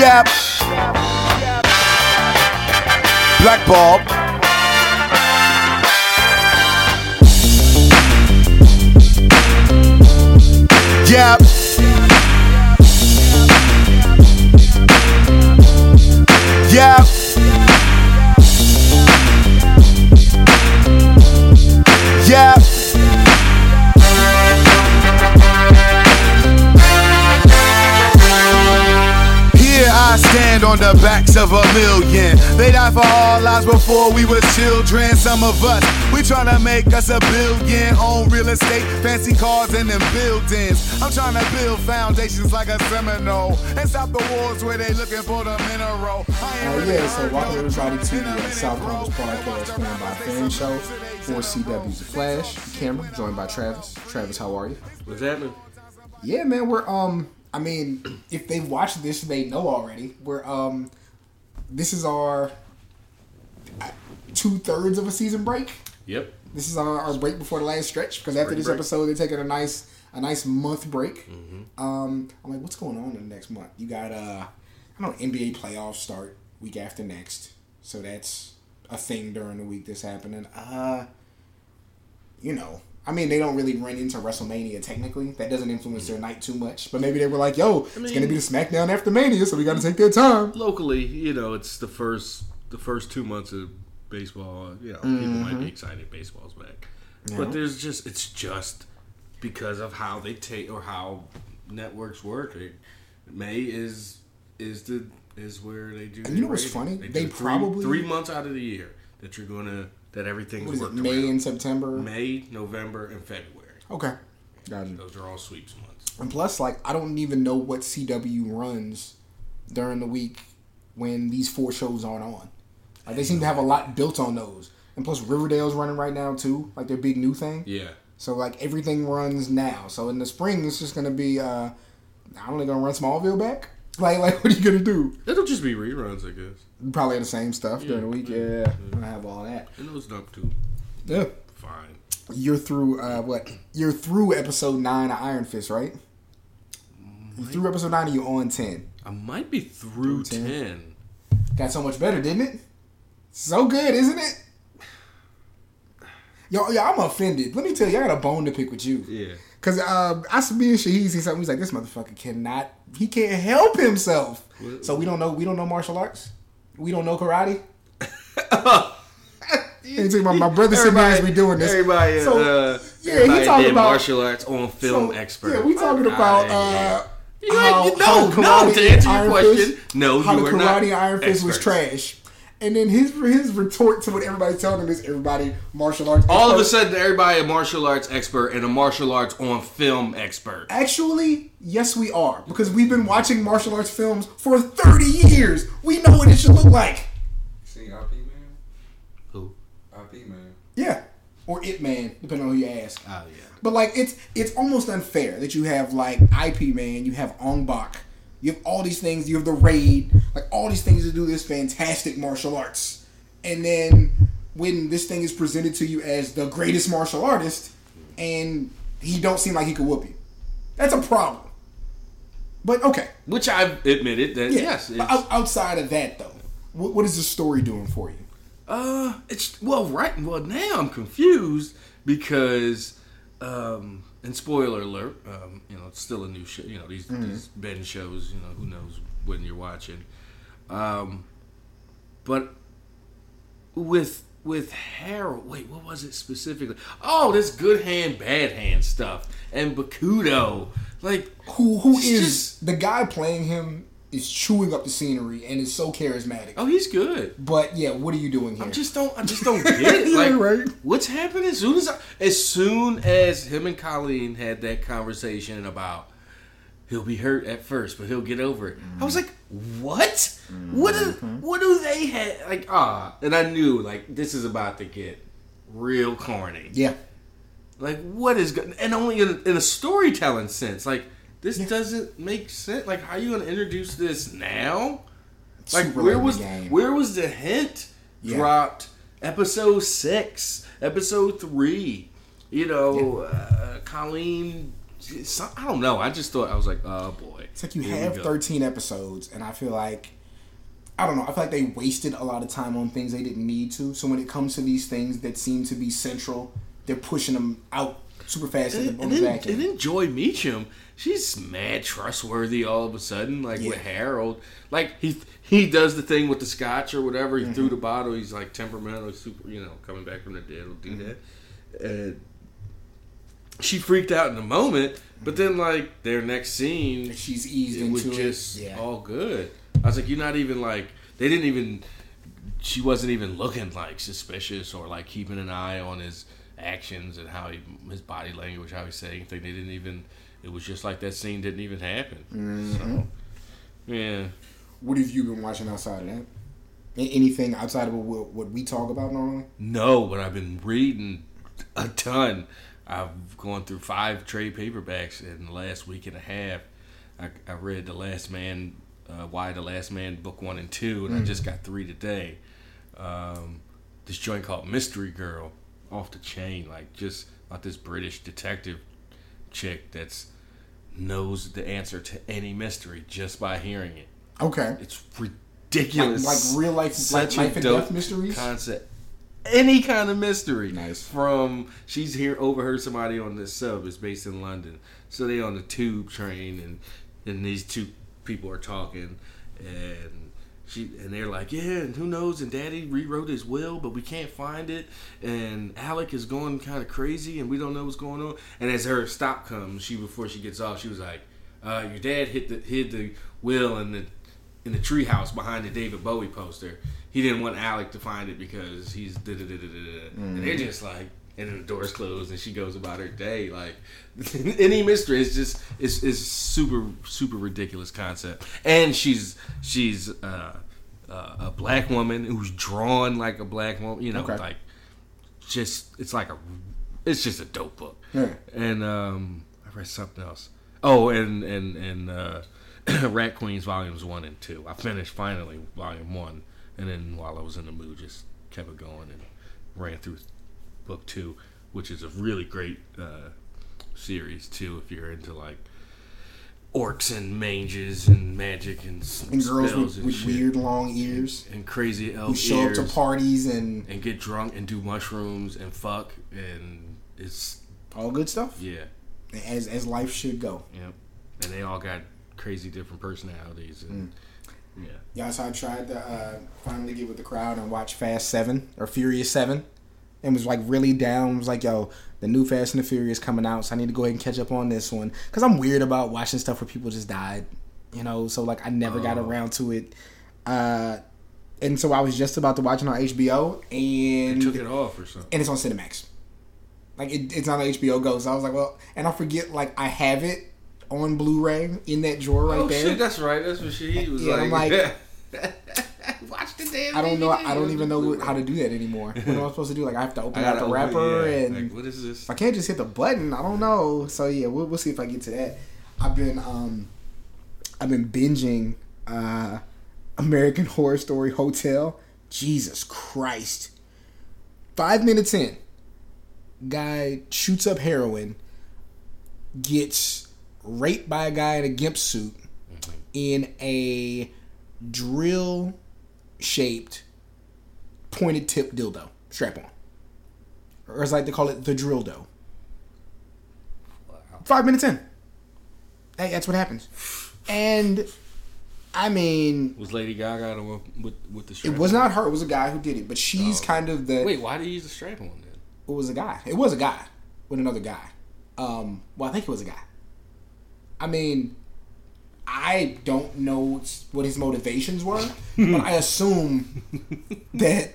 Yep. Black Bob. Yep. Yep. I stand on the backs of a million. They died for our lives before we were children. Some of us, we tryna make us a billion. Own real estate, fancy cars, and them buildings. I'm trying to build foundations like a Seminole and stop the wars where they looking for the mineral. I ain't Uh, really yeah, so welcome everybody to the uh, minute, South bro. Campus Podcast, planned by Fan Show for CW's The Flash. Cameron, joined by Travis. Travis, how are you? What's happening? Yeah, man, we're um. I mean, if they've watched this, they know already. We're um. This is our two thirds of a season break. Yep. This is our, our break before the last stretch because after this break. episode, they're taking a nice a nice month break. Mm-hmm. Um, I'm like, what's going on in the next month? You got uh, I don't know, NBA playoffs start week after next, so that's a thing during the week that's happening. Uh, you know, I mean, they don't really run into WrestleMania technically. That doesn't influence their mm. night too much. But maybe they were like, yo, it's gonna be the SmackDown after Mania, so we got to take their time. Locally, you know, it's the first the first two months of baseball. You know, people might be mm-hmm. excited baseball's back, but there's just it's just because of how they take or how networks work. May is is the is where they do. And you know what's funny? They three- probably- three months out of the year that you're gonna that everything's What is it, May around. and September? May, November, and February. Okay, got you. Those are all sweeps months. And plus, like, I don't even know what CW runs during the week when these four shows aren't on. Like, they seem to have a lot built on those. And plus, Riverdale's running right now too, like their big new thing. Yeah. So like everything runs now. So in the spring, it's just gonna be. uh I don't know, gonna run Smallville back. Like, like, what are you gonna do? It'll just be reruns, I guess. Probably the same stuff during the week. Yeah, gonna have all that. And those dump too. Yeah. Fine. You're through. uh What? You're through episode nine of Iron Fist, right? You through episode nine, or you on ten? I might be through Through 10. 10. Got so much better, didn't it? So good, isn't it? Yo, yo, I'm offended. Let me tell you, I got a bone to pick with you. Yeah. Cause uh, I me and Shahid see something. He's like, this motherfucker cannot. He can't help himself. So we don't know. We don't know martial arts. We don't know karate. You talking about my brother said there as we doing this. Everybody, So, uh, yeah, he talking about- martial arts on film So, expert. Yeah, we talking about uh, You how, no, how no, to answer your question, no, how the karate and Iron Fist was trash. And then his his retort to what everybody's telling him is everybody martial arts. All of a sudden, everybody a martial arts expert and a martial arts on film expert. Actually, yes, we are because we've been watching martial arts films for thirty years. We know what it should look like. See IP man? Who? IP man. Yeah, or It Man, depending on who you ask. Oh yeah. But like, it's it's almost unfair that you have like IP Man, you have Ong Bak, you have all these things, you have the Raid, like all these things to do this fantastic martial arts, and then when this thing is presented to you as the greatest martial artist, and he don't seem like he could whoop you, that's a problem. But okay, Which I've admitted that yeah. yes, outside of that though, what, what is the story doing for you? Uh, it's well, right. Well, now I'm confused because, um, and spoiler alert, um, you know, it's still a new show. You know, these these Ben shows. You know, who knows when you're watching. Um, but with with Harold, wait, what was it specifically? Oh, this good hand, bad hand stuff, and Bakuto, like Who who is just- the guy playing him? Is chewing up the scenery and is so charismatic. oh, he's good. But yeah, what are you doing here? I just don't. I just don't get it. Yeah, Like, right. what's happening? As soon as, I, as soon as him and Colleen had that conversation about he'll be hurt at first, but he'll get over it. I was like, what? What do what do they have? Like ah, and I knew like this is about to get real corny. yeah, Like what is good? And only in, in a storytelling sense. Like this doesn't make sense. Like how are you gonna introduce this now? Like where was the where was the hint Yeah. dropped? Episode six, episode three. You know, uh, Colleen some, I don't know. I just thought I was like, oh boy. It's like you have 13 episodes, and I feel like I don't know. I feel like they wasted a lot of time on things they didn't need to. So when it comes to these things that seem to be central, they're pushing them out super fast And, on the, on and the back and then Joy Meachum, she's mad trustworthy all of a sudden, like with Harold. Like he he does the thing with the scotch or whatever. He Mm-hmm. threw the bottle. He's like temperamental, super, you know, coming back from the dead will Mm-hmm. do that. And she freaked out in the moment, but then like their next scene, She's eased it was just it. Yeah. all good. I was like, you're not even like they didn't even. She wasn't even looking like suspicious or like keeping an eye on his actions and how he his body language, how he's saying things. They didn't even. It was just like that scene didn't even happen. Mm-hmm. So, yeah. What have you been watching outside of that? Anything outside of what, what we talk about normally? No, but I've been reading a ton. I've gone through five trade paperbacks in the last week and a half. I, I read The Last Man, uh, Y the Last Man, book one and two, and I just got three today. Um, this joint called Mystery Girl, off the chain, like just about this British detective chick that's knows the answer to any mystery just by hearing it. Okay. It's ridiculous. Like- like real life- Such a life and death mysteries? Concept. Any kind of mystery. Nice. From she's here overheard somebody on this sub. It's based in London. So they on the tube train and and these two people are talking and she and they're like, yeah, and who knows? And Daddy rewrote his will, but we can't find it. And Alec is going kind of crazy, and we don't know what's going on. And as her stop comes, she before she gets off, she was like, uh, "Your dad hit the hid the will in the in the treehouse behind the David Bowie poster. He didn't want Alec to find it because he's da da da da da." And they're just like. And then the doors close, and she goes about her day. Like any mystery, it's just it's, it's super super ridiculous concept. And she's she's uh, uh, a black woman who's drawn like a black woman. You know, Okay. like just it's like a it's just a dope book. Yeah. And um, I read something else. Oh, and and and uh, Rat Queens volumes one and two. I finished finally volume one, and then while I was in the mood, just kept it going and ran through book two, which is a really great uh, series too. If you're into like orcs and mages and magic and, And girls with, and with weird long ears and crazy elves who show up to parties and and get drunk and do mushrooms and fuck and it's all good stuff. yeah As as life should go. Yep. And they all got crazy different personalities and yeah. Yeah, so I tried to uh, finally get with the crowd and watch Fast Seven or Furious Seven, and was like really down. Was like, yo, the new Fast and the Furious coming out, so I need to go ahead and catch up on this one because I'm weird about watching stuff where people just died, you know. So like, I never got Oh. around to it. Uh, and so I was just about to watch it on HBO, and Took it off or something. and it's on Cinemax. Like it, it's on HBO Go. So I was like, well, and I forget like I have it on Blu-ray in that drawer right oh there. shit, that's right. That's what she was Yeah, I'm like. like- Watch the damn. I don't know. I don't even know how to do that anymore. What am I supposed to do? Like I have to open up the wrapper, yeah, and like, what is this? I can't just hit the button. I don't know. So yeah, we'll, we'll see if I get to that. I've been um, I've been binging uh, American Horror Story Hotel. Jesus Christ! Five minutes in, guy shoots up heroin, gets raped by a guy in a gimp suit in a drill shaped pointed tip dildo strap on. Or as I like to call it, the drill dough. Five minutes in. Hey, that's what happens. And I mean, Was Lady Gaga the one with with the Strap it was not her. It was a guy who did it. But she's Oh. kind of the. Wait, why did he use the strap on then? It was a guy. It was a guy with another guy. Um, well, I think it was a guy. I mean, I don't know what his motivations were, but I assume that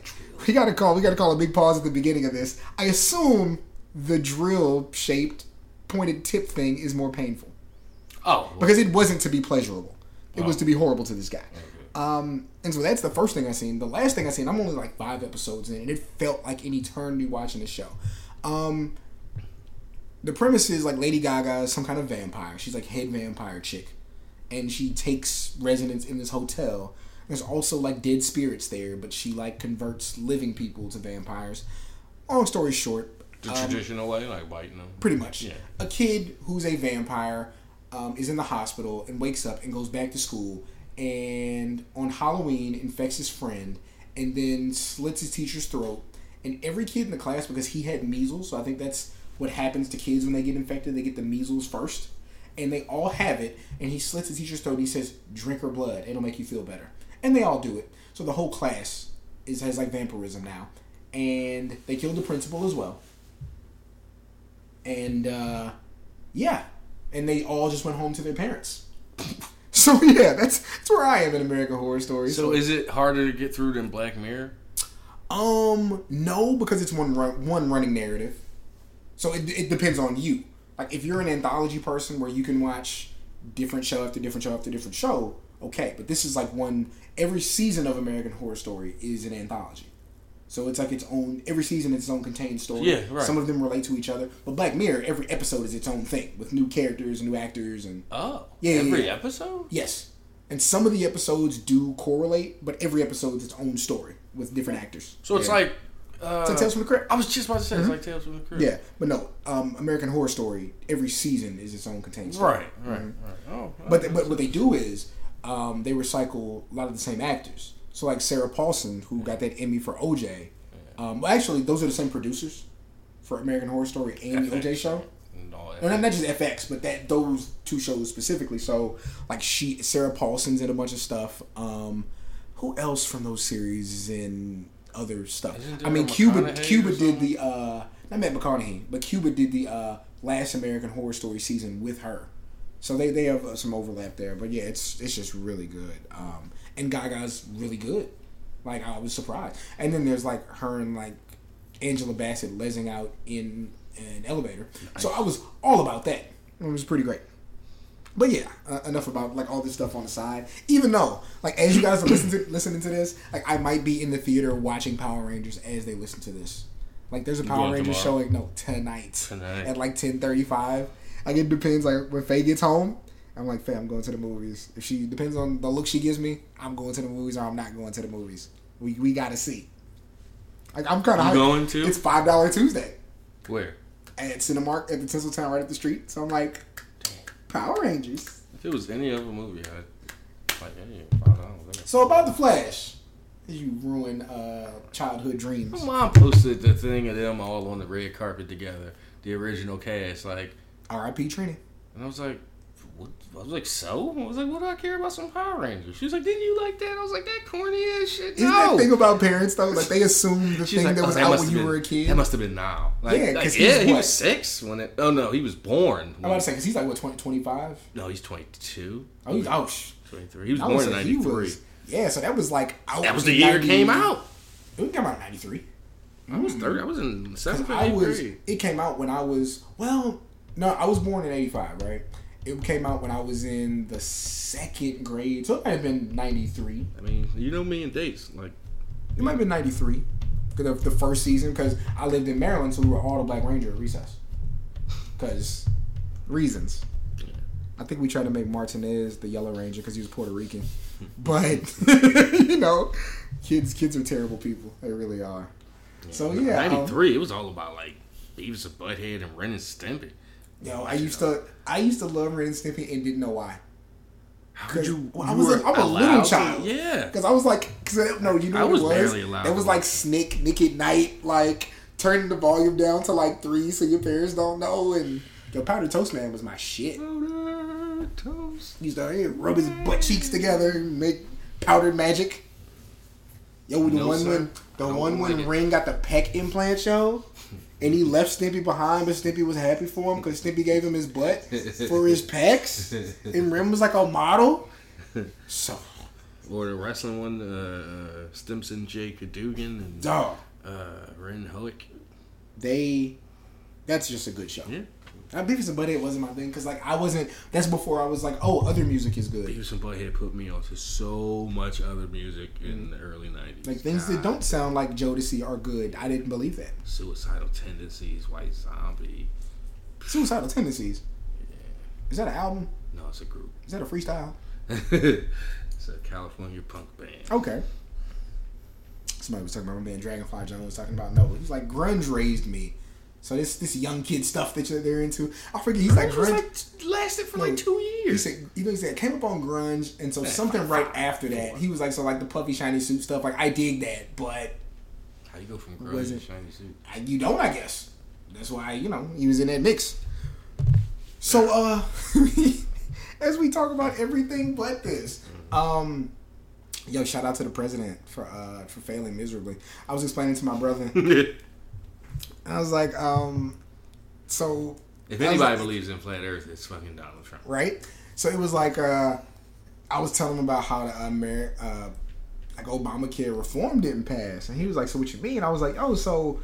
we got to call. We got to call a big pause at the beginning of this. I assume the drill shaped pointed tip thing is more painful Oh, because it wasn't to be pleasurable. It was Oh. to be horrible to this guy. Um, and so that's the first thing I seen. The last thing I seen, I'm only like five episodes in, and it felt like an eternity watching the show. Um, the premise is like Lady Gaga is some kind of vampire. She's like head vampire chick, and she takes residence in this hotel. There's also like dead spirits there, but she like converts living people to vampires. Long story short, The traditional way, like biting them. Pretty much. Yeah. A kid who's a vampire um, is in the hospital and wakes up and goes back to school and on Halloween infects his friend and then slits his teacher's throat. And every kid in the class, because he had measles, so I think that's what happens to kids when they get infected, they get the measles first. And they all have it, and he slits the teacher's throat and he says, Drink her blood, it'll make you feel better. And they all do it. So the whole class is has like vampirism now. And they killed the principal as well and uh, yeah, and they all just went home to their parents. so yeah, that's that's where I am in American Horror Story. So is it harder to get through than Black Mirror? um no, because it's one run, one running narrative. So it, it depends on you. Like if you're an anthology person where you can watch different show after different show after different show, okay. But this is like one every season of American Horror Story is an anthology. So it's like its own every season is its own contained story. Yeah, right. Some of them relate to each other. But Black Mirror, every episode is its own thing with new characters, and new actors and Oh, Yeah, yeah, every yeah. episode. Yes. And some of the episodes do correlate, but every episode is its own story with different actors. So it's Yeah. like. Uh, It's like Tales from the Crypt. I was just about to say it's like Tales from the Crypt. Yeah, but no, um, American Horror Story. Every season is its own contained story. Right, right, right. Oh, But but what they do is um, they recycle a lot of the same actors. So like Sarah Paulson, who got that Emmy for OJ. Um, well, actually, those are the same producers for American Horror Story and the OJ show. No, not just FX, but that those two shows specifically. So, like she, Sarah Paulson's in a bunch of stuff. Um, who else from those series is in other stuff? I mean, Cuba. Cuba did the uh, not Matt McConaughey, but Cuba did the uh, last American Horror Story season with her. So they, they have uh, some overlap there, but yeah, it's it's just really good. Um, and Gaga's really good. Like I was surprised. And then there's like her and like Angela Bassett lesing out in an elevator. So I was all about that. It was pretty great. But yeah, uh, enough about like all this stuff on the side. Even though, like, as you guys are listening to listening to this, like, I might be in the theater watching Power Rangers as they listen to this. Like, there's a Power Rangers tomorrow? showing no tonight, Tonight. at like ten thirty five. Like, it depends. Like when Faye gets home, I'm like, Faye, I'm going to the movies. If she depends on the look she gives me, I'm going to the movies or I'm not going to the movies. We we gotta see. Like, I'm kind of going to? It's five dollar Tuesday Where? at Cinemark at the Tinseltown right up the street. So I'm like, Power Rangers. If it was any other movie, I'd like, hey, five dollars. So about the Flash, you ruin uh, childhood dreams. My mom posted the thing of them all on the red carpet together, the original cast, like, R.I.P. Trini. and I was like, what? I was like, so? I was like, what do I care about some Power Rangers? She was like, didn't you like that? I was like, that corny ass shit. Isn't that thing about parents though? Like they assume the thing like, that oh, was that out when you been- were a kid. That must have been now. Like, Yeah, like, yeah, he was six when it. Oh no, he was born. I'm about to say because he's like what 20, 25? No, he's 22. Oh, he's oh, sh- 23. He was I born in 93. Yeah, so that was like out. That was the year it came out. It came out in '93. I was 30. I was in seventh I was. grade. It came out when I was well. No, I was born in '85, right? It came out when I was in the second grade, so it might have been '93. I mean, you know me and dates. Like, It might have been '93, the, the first season, because I lived in Maryland, so we were all the Black Ranger at recess. Because reasons. I think we tried to make Martinez the Yellow Ranger because he was Puerto Rican, but you know, kids kids are terrible people. They really are. So yeah, um, 93, it was all about like Beavis and Butthead and Ren and Stimpy. Yo, I used to I used to love Ren and Stimpy and didn't know why. How could you? Well, I was a, I'm a little to- child. Yeah. Because I was like, cause, uh, no, you know I what was it was? barely allowed It was like. Snick, Nick at Night, like turning the volume down to like three so your parents don't know. And yo, Powdered Toast Man was my shit. Toast. He used to rub his butt cheeks together and make powdered magic. Yo, the No, one sir. when the one when like. Ring got the peck implant show, and he left Stimpy behind, but Stimpy was happy for him because Stimpy gave him his butt for his pecs, and Rim was like a model. So, Or the wrestling one, uh, Stimpson J. Cadogan and dog, uh, Ren Hoek. they that's just a good show. Yeah. Now, Beavis and Butthead wasn't my thing because like I wasn't. That's before I was like, oh, other music is good. Beavis and Butthead put me onto so much other music in mm-hmm. the early 90s. Like things that don't sound like Jodeci are good. I didn't believe that. Suicidal Tendencies, White Zombie. Suicidal Tendencies. Yeah. Is that an album? No, it's a group. Is that a freestyle? it's a California punk band. Okay. Somebody was talking about my man Dragonfly John was talking about no. He's like grunge raised me. So this this young kid stuff that you're- they're into. I forget. He's like It was grunge. like lasted for like No, two He said, you know, he said it came up on grunge, and so Yeah, something five, right five, after that, four. he was like, so like the puffy shiny suit stuff. Like I dig that, but How you go from grunge to shiny suit? I, you don't, I guess. That's why you know he was in that mix. So uh, as we talk about everything but this, um, yo, shout out to the president for uh for failing miserably. I was explaining to my brother, I was like, um, so If anybody like- believes in flat Earth, it's fucking Donald Trump. right? So it was like uh, I was telling him about how the uh, like Obamacare reform didn't pass, and he was like, "So what you mean?" I was like, "Oh, so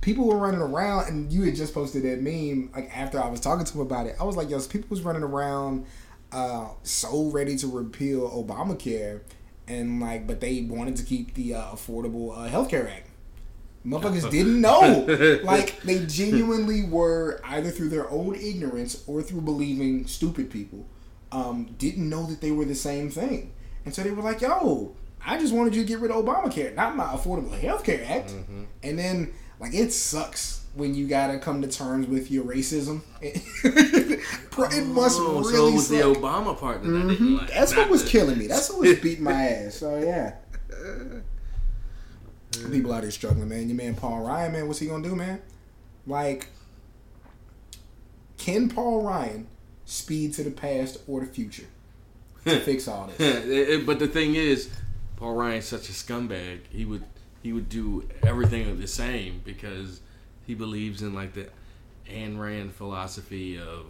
people were running around, and you had just posted that meme like after I was talking to him about it. I was like, yo, people was running around uh, so ready to repeal Obamacare, and like, but they wanted to keep the uh, Affordable uh, Healthcare Act." Motherfuckers didn't know. Like they genuinely were either through their own ignorance or through believing stupid people, um, didn't know that they were the same thing. And so they were like, yo, I just wanted you to get rid of Obamacare, not my Affordable Health Care Act. Mm-hmm. And then like it sucks when you gotta come to terms with your racism. it must Oh, so it was the. Obama part that I didn't like. That's what was the- killing me. That's what was beating my ass. So yeah. People out here struggling, man. Your man Paul Ryan, man, what's he gonna do, man? Like, can Paul Ryan speed to the past or the future to fix all this? But the thing is, Paul Ryan's such a scumbag. He would he would do everything the same because he believes in like the Ayn Rand philosophy of,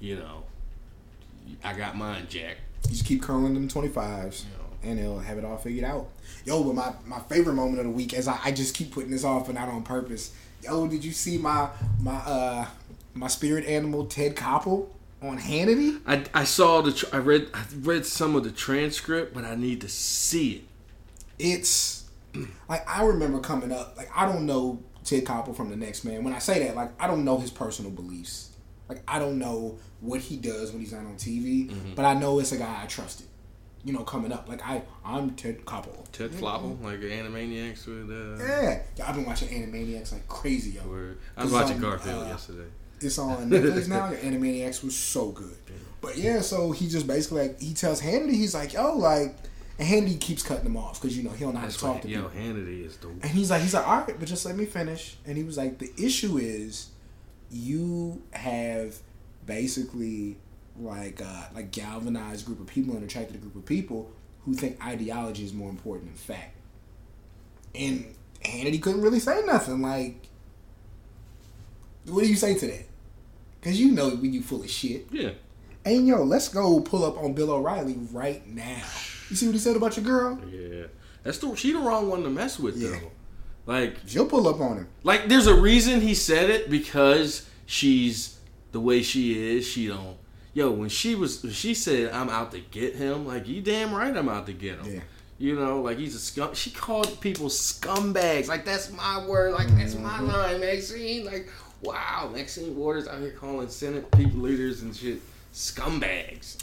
you know, I got mine, Jack. You just keep curling them 25s and they'll have it all figured out. Yo, but my, my favorite moment of the week, as I, I just keep putting this off and not on purpose. Yo, did you see my my uh my spirit animal Ted Koppel on Hannity? I, I saw the tr- I read I read some of the transcript, but I need to see it. It's like I remember coming up, like I don't know Ted Koppel from the next man. When I say that, like I don't know his personal beliefs. Like I don't know what he does when he's not on TV, Mm-hmm. but I know it's a guy I trusted. You know, coming up, like I, I'm Ted Koppel. Ted Flopple, like Animaniacs with uh. Yeah, yeah, I've been watching Animaniacs like crazy, yo. Word. I was watching on, Garfield uh, yesterday. It's on Netflix now. Animaniacs was so good. But yeah, so he just basically like he tells Hannity, he's like, yo, like, and Hannity keeps cutting him off because you know he don't know how to talk what, to yo, people. Hannity is the And he's like, he's like, all right, but just let me finish. And he was like, the issue is, you have basically like uh, like galvanized group of people and attracted a group of people who think ideology is more important than fact. And Hannity couldn't really say nothing. Like, what do you say to that? Because you know when you full of shit. yeah. And yo, let's go pull up on Bill O'Reilly right now. You see what he said about your girl? Yeah, that's the she the wrong one to mess with Yeah. though. Like, She'll pull up on him. like there's a reason he said it because she's the way she is. She don't. Yo, when she was, when she said, "I'm out to get him," like you damn right, I'm out to get him. Yeah. You know, like he's a scum. She called people scumbags. Like that's my word. Like that's my Mm-hmm. line, Maxine. Like wow, Maxine Waters out here calling Senate people leaders and shit scumbags.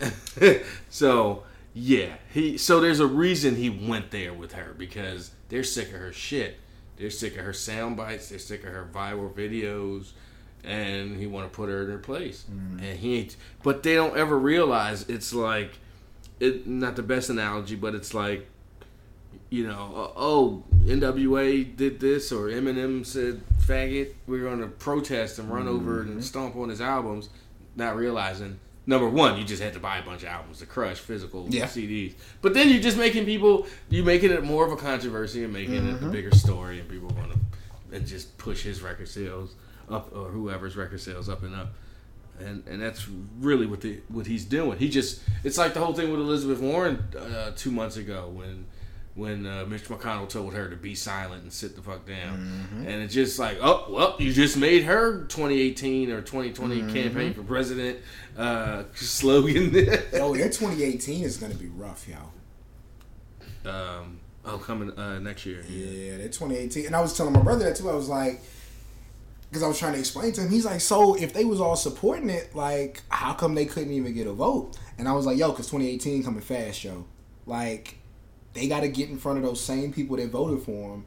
so yeah, he. So there's a reason he went there with her because they're sick of her shit. They're sick of her sound bites. They're sick of her viral videos, and he want to put her in her place. And he ain't. But they don't ever realize it's like, it. Not the best analogy, but it's like, you know, uh, oh, NWA did this or Eminem said faggot. We're going to protest and run over and stomp on his albums, not realizing. Number one, you just had to buy a bunch of albums to crush physical Yeah. CDs. But then you're just making people, you're making it more of a controversy and making it a bigger story, and people want to, and just push his record sales up or whoever's record sales up and up. And and that's really what the what he's doing. He just it's like the whole thing with Elizabeth Warren uh, two months ago when when uh, Mitch McConnell told her to be silent and sit the fuck down, and it's just like oh well you just made her 2018 or 2020 campaign for president uh, slogan. oh, their 2018 is gonna be rough, y'all. um, oh coming uh, next year. Yeah, they're 2018. And I was telling my brother that too. I was like, because I was trying to explain to him. He's like, so if they was all supporting it, like, how come they couldn't even get a vote? And I was like, yo, because 2018 coming fast, yo. Like, they got to get in front of those same people that voted for him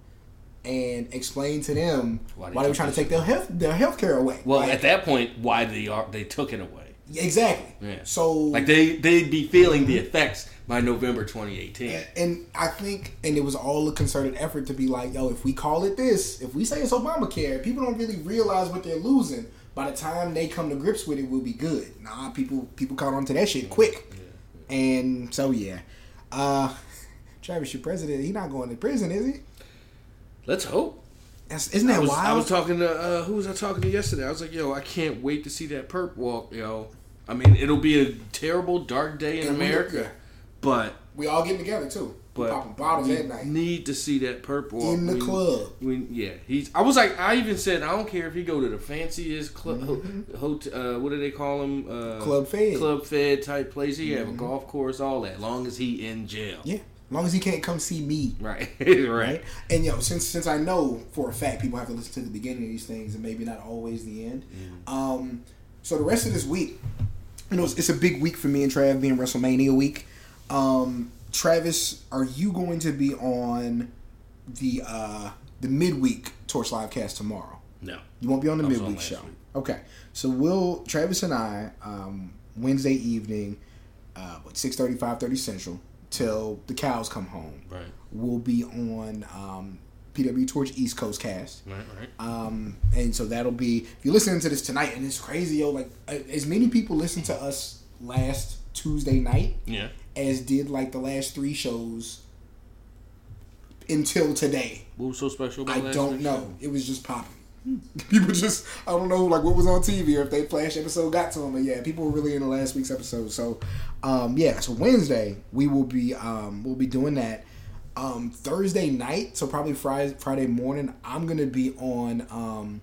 and explain to them Why why they were trying to take their health their health care away. Well, Like, at that point, why they are they took it away? exactly. Yeah. So Like they they'd be feeling the effects by November 2018. And I think, and it was all a concerted effort to be like, yo, if we call it this, if we say it's Obamacare, people don't really realize what they're losing. By the time they come to grips with it, we'll be good. Nah, people people caught on to that shit quick. And so yeah, uh, Travis, your president, he not going to prison, is he? Let's hope. That's, isn't that I was, wild? I was talking to uh, who was I talking to yesterday? I was like, yo, I can't wait to see that perp walk, yo. I mean, it'll be a terrible dark day in And America, yeah. But we all getting together too. We but popping bottles at night need to see that purple in the club. We, yeah, he's. I was like, I even said, I don't care if he go to the fanciest club, hotel. Uh, what do they call him? Uh, Mm-hmm. Club Fed. Mm-hmm. Club Fed type place. He have a golf course, all that. Long as he in jail. Yeah, as long as he can't come see me. Right. right. right? And yo, since since I know for a fact people have to listen to the beginning of these things and maybe not always the end. Um, so the rest of this week, you know, it's, it's a big week for me and Trav being WrestleMania week. Um, Travis, are you going to be on the uh, the midweek Torch Livecast tomorrow? No. You won't be on the on midweek last show. week. Okay. So we'll Travis and I um, Wednesday evening, uh, what 6:30, 5:30 Central till the cows come home. Right. We'll be on um, PW Torch East Coast Cast. Right. Right. Um, and so that'll be if you're listening to this tonight, and it's crazy, yo. Like uh, as many people listened to us last Tuesday night Yeah. As did like the last three shows until today. What was so special about I don't know. It was just popping. People just, I don't know, like what was on TV or if they flash episode got to them. But yeah, people were really into last week's episode. So, um, yeah, so Wednesday we will be, um, we'll be doing that. Um, Thursday night, so probably Friday, Friday morning, I'm gonna be on um,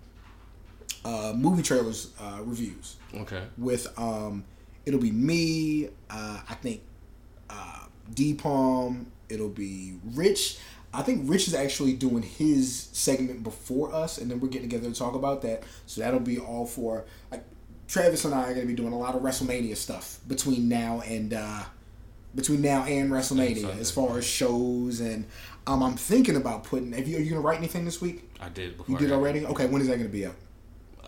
uh, movie trailers uh, reviews? Okay. with um it'll be me uh i think uh d palm it'll be rich i think rich is actually doing his segment before us and then we're getting together to talk about that so that'll be all for like travis and i are going to be doing a lot of wrestlemania stuff between now and uh between now and wrestlemania Sunday. as far as shows and um i'm thinking about putting have you are you gonna write anything this week I did before. you did already okay when is that gonna be up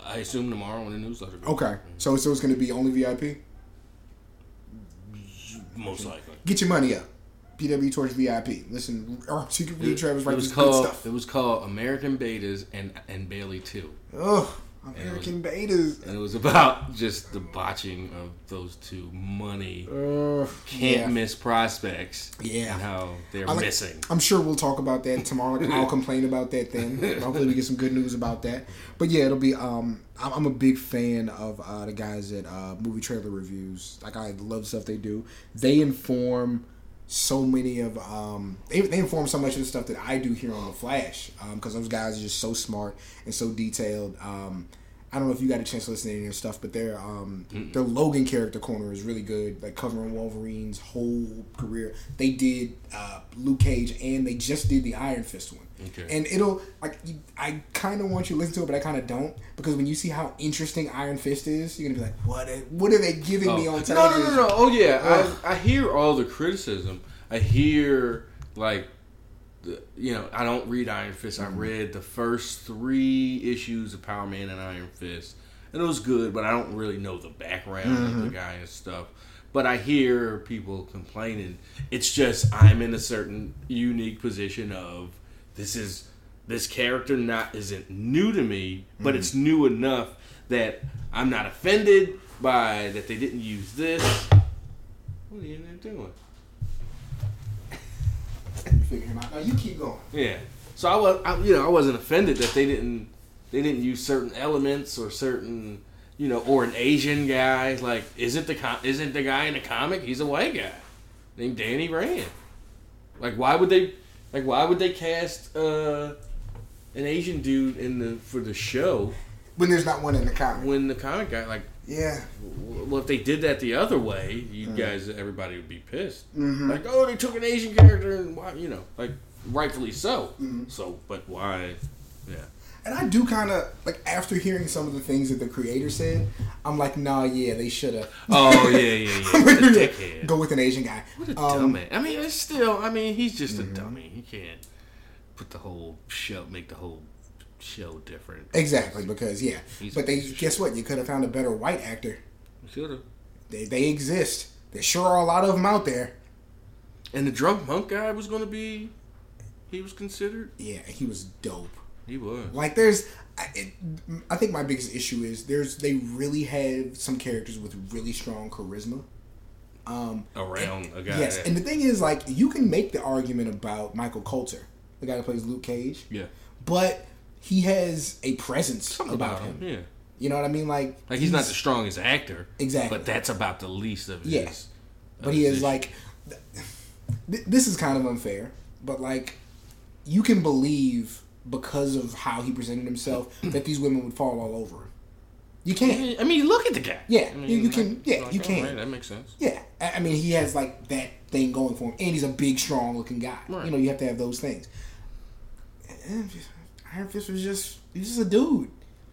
I assume tomorrow when the newsletter. okay so so it's gonna be only vip Most likely. Get your money up. PW Torch VIP. Listen, or you can read It, Travis it write was this good called. stuff. It was called American Betas and and Bailey Two, Ugh, American betas. and it was about just the botching of those two money Ugh, can't yeah. miss prospects. Yeah. and how they're like- missing. I'm sure we'll talk about that tomorrow. I'll complain about that then. Hopefully, we get some good news about that. But yeah, it'll be. Um, I'm, I'm a big fan of uh, the guys at uh, Movie Trailer Reviews. Like I love stuff they do. They inform so many of um they, they inform so much of the stuff that I do here on the Flash because those guys are just so smart and so detailed. Um, I don't know if you got a chance to listen to any of their stuff, but their um their Logan character corner is really good, like covering Wolverine's whole career. They did uh, Luke Cage and they just did the Iron Fist one. Okay. And it'll like you, I kind of want you to listen to it, but I kind of don't because when you see how interesting Iron Fist is, you're gonna be like, what? Are, what are they giving me Oh. on no, television? no, no, no. Oh yeah, Ugh. I, I hear all the criticism. I hear like, the, you know, I don't read Iron Fist. Mm-hmm. I read the first three issues of Power Man and Iron Fist, and it was good. But I don't really know the background of Mm-hmm. the guy and stuff. But I hear people complaining. It's just I'm in a certain unique position of this is this character not isn't new to me, but Mm-hmm. it's new enough that I'm not offended by that they didn't use this. What are you doing? Figure him out. Now you keep going. Yeah. So I was, I, you know, I wasn't offended that they didn't, they didn't use certain elements or certain, you know, or an Asian guy. Like, isn't the com- isn't the guy in the comic? He's a white guy named Danny Rand. Like, why would they, like, why would they cast uh, an Asian dude in the for the show When there's not one in the comic. when the comic guy like Yeah. Well, if they did that the other way, you guys, everybody would be pissed. Mhm. Like, oh, they took an Asian character and why, you know, like rightfully so. Mm-hmm. So, but why? And I do kind of like after hearing some of the things that the creator said, I'm like, nah, yeah, they should have. Oh yeah, yeah, yeah. Go with an Asian guy. What a Um, dumbass. I mean, it's still. I mean, he's just Mm-hmm. a dummy. He can't. put the whole show, make the whole show different. Exactly because yeah, He's but they guess what? You could have found a better white actor. Should have. They they exist. There sure are a lot of them out there. And the drunk monk guy was going to be. He was considered. Yeah, he was dope. He was. Like there's, I, it, I think my biggest issue is there's they really have some characters with really strong charisma. Um, Around a guy. yes, and the thing is, like, you can make the argument about Michael Colter, the guy who plays Luke Cage, yeah. but he has a presence Something about, him. Yeah. You know what I mean? Like, Like he's, not the strongest actor. Exactly. But that's about the least of his. Yeah. but he is like, th- this is kind of unfair, but like, you can believe because of how he presented himself that these women would fall all over him. You can't. I mean, look at the guy. Yeah, I mean, you- you can- yeah, like, you can. alright, that makes sense. Yeah, I mean, he has like that thing going for him, and he's a big, strong-looking guy. Right. You know, you have to have those things. Iron Fist was just he's just a dude.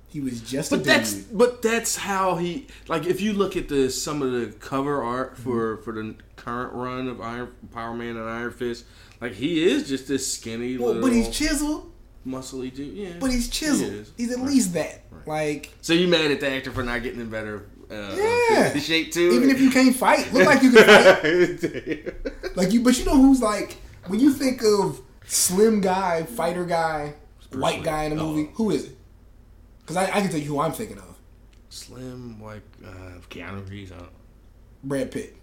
He was just a But dude. that's but that's how he like if you look at the some of the cover art for Mm-hmm. for the current run of Iron Power Man and Iron Fist, like he is just this skinny well, little but he's chiseled. Muscly dude. Yeah, But he's he chiseled. is. he's at Right. least that. Right. Like, So you mad at the actor for not getting in better uh, Yeah. uh, shape too? even if you can't fight, look like you can fight. Like you, but you know who's like when you think of slim guy, fighter guy, Bruce white Lee. guy in a movie, Oh. who is it? Because I, I can tell you who I'm thinking of: Slim like uh, Keanu Reeves. I don't, Brad Pitt,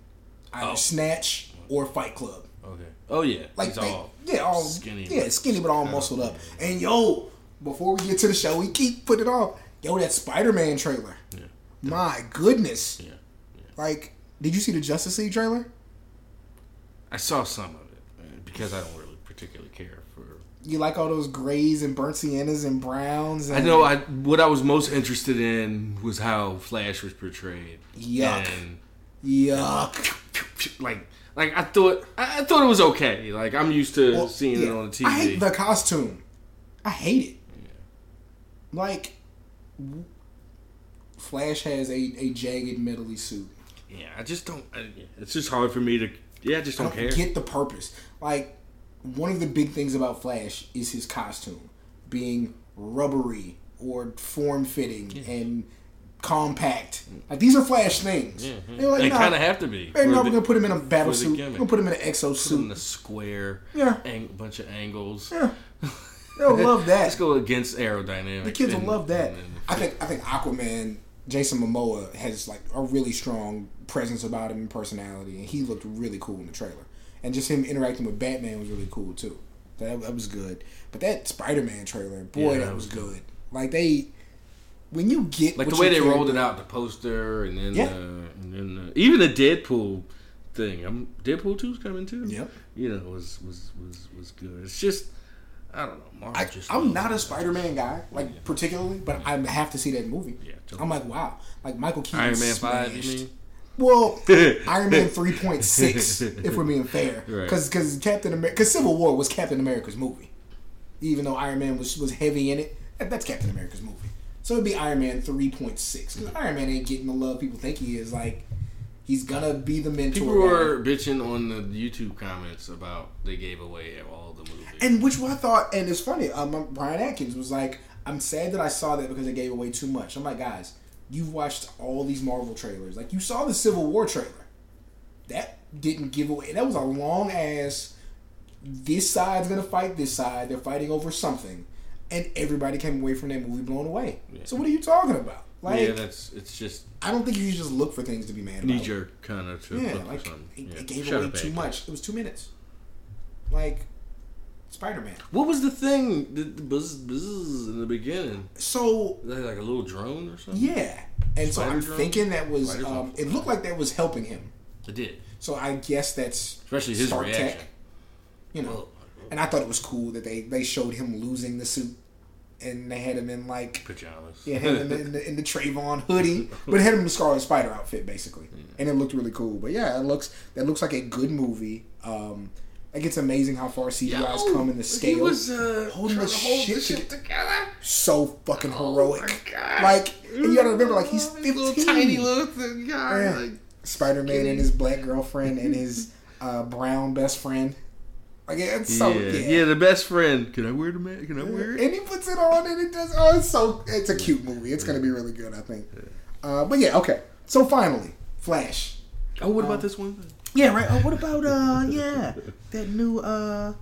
either Oh. Snatch or Fight Club. okay. Oh yeah, Like he's they- all yeah, all skinny. yeah, skinny but all muscled up. And yo, before we get to the show, we keep putting it off. Yo, that Spider-Man trailer. Yeah. My goodness. Yeah. Like, did you see the Justice League trailer? I saw some of it uh, because I don't really particularly care for. You like all those grays and burnt siennas and browns? And I know. I what I was most interested in was how Flash was portrayed. Yuck. And Yuck. like, like I thought, I, I thought it was okay. Like I'm used to Well, seeing it on the TV. I hate the costume. I hate it. Like, Flash has a, a jagged metally suit. yeah, I just don't. I, it's just hard for me to. Yeah, I just don't, don't care. get the purpose. Like, one of the big things about Flash is his costume being rubbery or form fitting and compact. Like these are Flash things. yeah. They're like, they nah, kind of have to be. Hey, for no, the- we're gonna put him in a battle suit. We're gonna put him in an exo put in suit. a square. Yeah. ang- bunch of angles. Yeah, they'll love that. Let's go against aerodynamics. The kids will love that. and- and- I think I think Aquaman, Jason Momoa has like a really strong presence about him and personality, and he looked really cool in the trailer. And just him interacting with Batman was really cool too. That, that was good. But that Spider Man trailer, boy, Yeah, that, that was was good. Like they, when you get like the way they rolled it out, the poster, and then Yeah. uh, and then uh, even the Deadpool thing. I'm Deadpool two's coming too. Yep. You know, was was was was good. It's just I don't know. Marvel I, just I'm not a. Spider Man guy, like particularly, but I have to see that movie. Yeah, I'm like, wow, like Michael Keaton. Iron Man five. You smashed. mean? Well, Iron Man three point six, if we're being fair, Right. because Captain America, because Civil War was Captain America's movie, even though Iron Man was was heavy in it. That's Captain America's movie, so it'd be Iron Man three point six. Because Iron Man ain't getting the love people think he is. Like, he's gonna be the mentor. People were bitching on the YouTube comments about they gave away all the movies. And which I thought, and it's funny, um, Brian Atkins was like, I'm sad that I saw that because they gave away too much. I'm like, guys, you've watched all these Marvel trailers. Like, you saw the Civil War trailer. That didn't give away. That was a long ass, this side's gonna fight this side. They're fighting over something. And everybody came away from that movie blown away. Yeah. So what are you talking about? Like, yeah, that's it's just I don't think you should just look for things to be mad about. knee jerk kind of to Yeah, like it, Yeah. it gave Shut away up, too much. It was two minutes. Like, Spider Man. What was the thing? The, the buzz, buzz in the beginning. So like a little drone or something? Yeah, and so I'm drone? thinking that was. Um, it looked like that was helping him. It did. So I guess that's Especially his Stark reaction. Tech, you know. Whoa. And I thought it was cool that they they showed him losing the suit, and they had him in like Pajamas. yeah, had him in the, in the Trayvon hoodie, but it had him in the Scarlet Spider outfit basically, and it looked really cool. But yeah, it looks that looks like a good movie. Um, like it's amazing how far CGI's come in the scale. He was uh, Holding the to hold shit the shit together. so fucking Oh heroic. my God. Like and you gotta remember, like he's Oh, fifteen. Little tiny little thing guy. Yeah. Like, Spider Man and his black girlfriend and his uh, brown best friend. Like it's so yeah. yeah. yeah, the best friend. Can I wear the mask? Can I wear it? And he puts it on and it does. Oh, it's so. It's a cute movie. It's gonna be really good, I think. Uh, but yeah, okay. So finally, Flash. Oh, what Um, about this one? Yeah, right. Oh, what about uh, yeah, that new uh,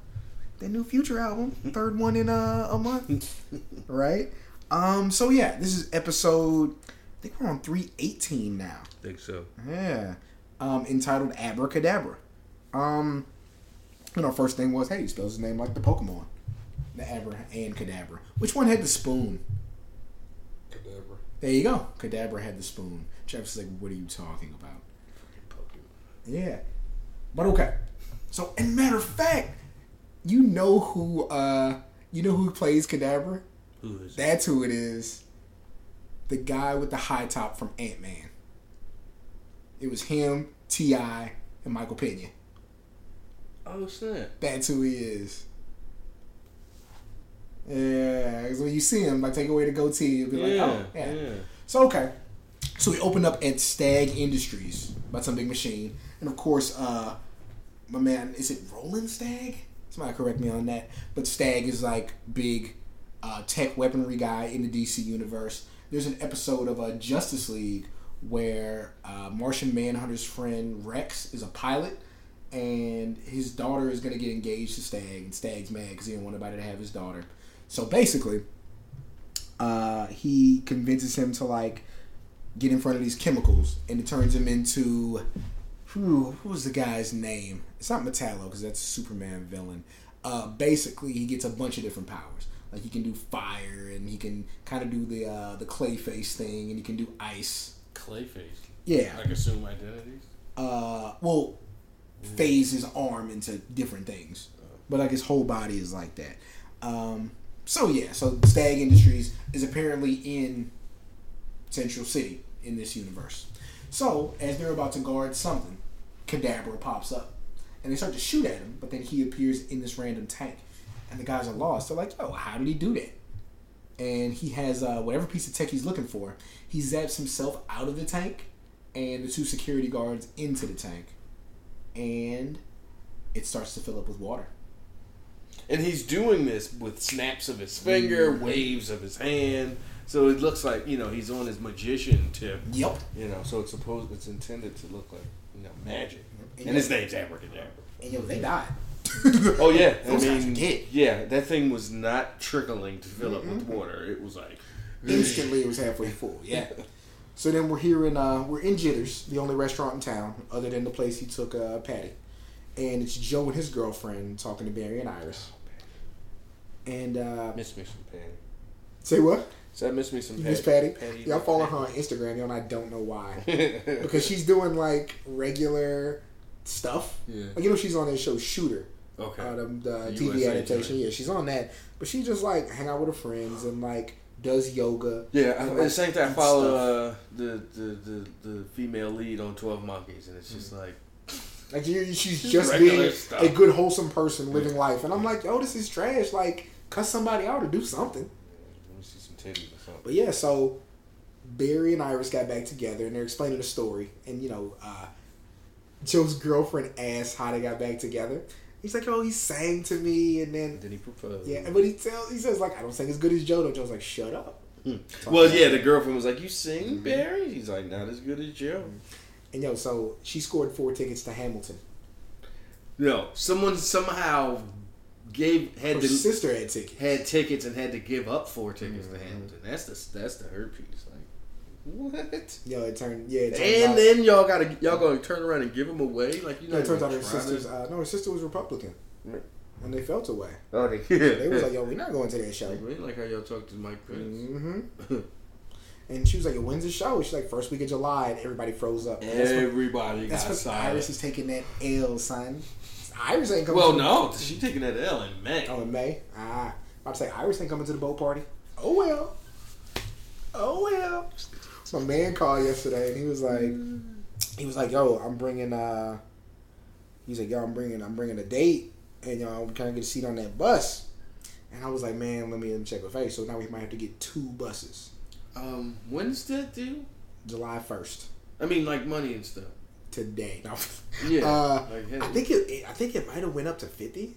that new Future album, third one in uh, a month, right? Um, so yeah, this is episode. I think we're on three eighteen now. I think so. Yeah, um, entitled Abra Kadabra. Um, and our first thing was, hey, he spells his name like the Pokemon, the Abra and Kadabra. Which one had the spoon? Kadabra. There you go. Kadabra had the spoon. Jeff's like, what are you talking about? Yeah. But okay. So, and matter of fact, you know who uh you know who plays Kadabra? Who is it? That's who it is. The guy with the high top from Ant Man. It was him, T.I., and Michael Pena. Oh snap! That's who he is. Yeah, because when you see him, like take away the goatee, you'll be like, oh, yeah. yeah. So okay, so we opened up at Stagg Industries by some big machine, and of course, uh, my man, is it Roland Stagg? Somebody correct me on that. But Stagg is like big uh, tech weaponry guy in the DC universe. There's an episode of uh, Justice League where uh, Martian Manhunter's friend Rex is a pilot, and his daughter is gonna get engaged to Stagg, and Stagg's mad because he didn't want anybody to have his daughter. So basically, uh, he convinces him to like get in front of these chemicals, and it turns him into who? Who was the guy's name? It's not Metallo because that's a Superman villain. Uh, basically, he gets a bunch of different powers. Like he can do fire, and he can kind of do the uh, the Clayface thing, and he can do ice. Clayface. Yeah. Like assume identities. Uh, well, phase his arm into different things, but like his whole body is like that. Um, so yeah, so Stagg Industries is apparently in Central City in this universe. So as they're about to guard something, Kadabra pops up, and they start to shoot at him. But then he appears in this random tank, and the guys are lost. They're like, "Yo, how did he do that?" And he has uh, whatever piece of tech he's looking for. He zaps himself out of the tank, and the two security guards into the tank, and it starts to fill up with water. And he's doing this with snaps of his finger, Mm-hmm. waves of his hand. So it looks like you know he's on his magician tip. Yep. You know, so it's supposed it's intended to look like you know magic. And And his name's Abracadabra. And yo, they died. Oh yeah, I mean, yeah, that thing was not trickling to fill up with water. It was like Instantly, it was halfway full. Yeah. So then we're here in uh, we're in Jitters, the only restaurant in town, other than the place he took uh, Patty, and it's Joe and his girlfriend talking to Barry and Iris. And uh, miss me some Patty. say what? So I miss me some Patty. Miss Patty? Patty Yeah, I follow her on Instagram, yo, and I don't know why. because she's doing like regular stuff. Yeah. Like you know, she's on that show Shooter. okay. uh, the, the The TV USA adaptation. joint. Yeah, she's on that, but she just like hang out with her friends and like does yoga. Yeah, and, at like, the same time, I follow uh, the, the, the, the female lead on Twelve Monkeys, and it's just like Like you, she's just being stuff. a good, wholesome person living life, and I'm like, yo, this is trash. Like, cuss somebody out or do something. let me see some titties or something. But yeah, so Barry and Iris got back together, and they're explaining the story. And you know, uh, Joe's girlfriend asked how they got back together. He's like, oh, he sang to me, and then Did he propose? yeah, but he tells, he says like, I don't sing as good as Joe. Joe's like, shut up. Hmm. Well, yeah, the girlfriend was like, "You sing, mm-hmm. Barry?" He's like, "Not as good as Joe." And yo, so she scored four tickets to Hamilton. No, someone somehow gave had Her to sister had tickets. had tickets and had to give up four tickets to mm-hmm. Hamilton. That's the that's the hurt piece. What? Yo, it turned yeah. It turns And out, then y'all gotta y'all gonna turn around and give them away? Like you yeah, know, it turns out her sister's uh, no, her sister was Republican, and they felt away. Oh, they, They was like, yo, we're not going to that show. like, we like how y'all talk to Mike Pence. hmm And she was like, yo, when's the show? She's like, first week of July, and everybody froze up. And that's what, Everybody that's got what silent. Iris is taking that L, son. Iris ain't coming. Well, no, she taking that L in May. Oh, in May. Ah, about to say Iris ain't coming to the boat party. Oh well. Oh well. So my man called yesterday, and he was like, he was like, yo, I'm bringing. uh He's like, yo, I'm bringing, I'm bringing a date, and yo, I'm trying to get a seat on that bus. And I was like, man, let me check with face. So now we might have to get two buses. Um, when's that due? July first I mean, like money and stuff. today. No. Yeah. Uh, like. I think it. I think it might have went up to fifty.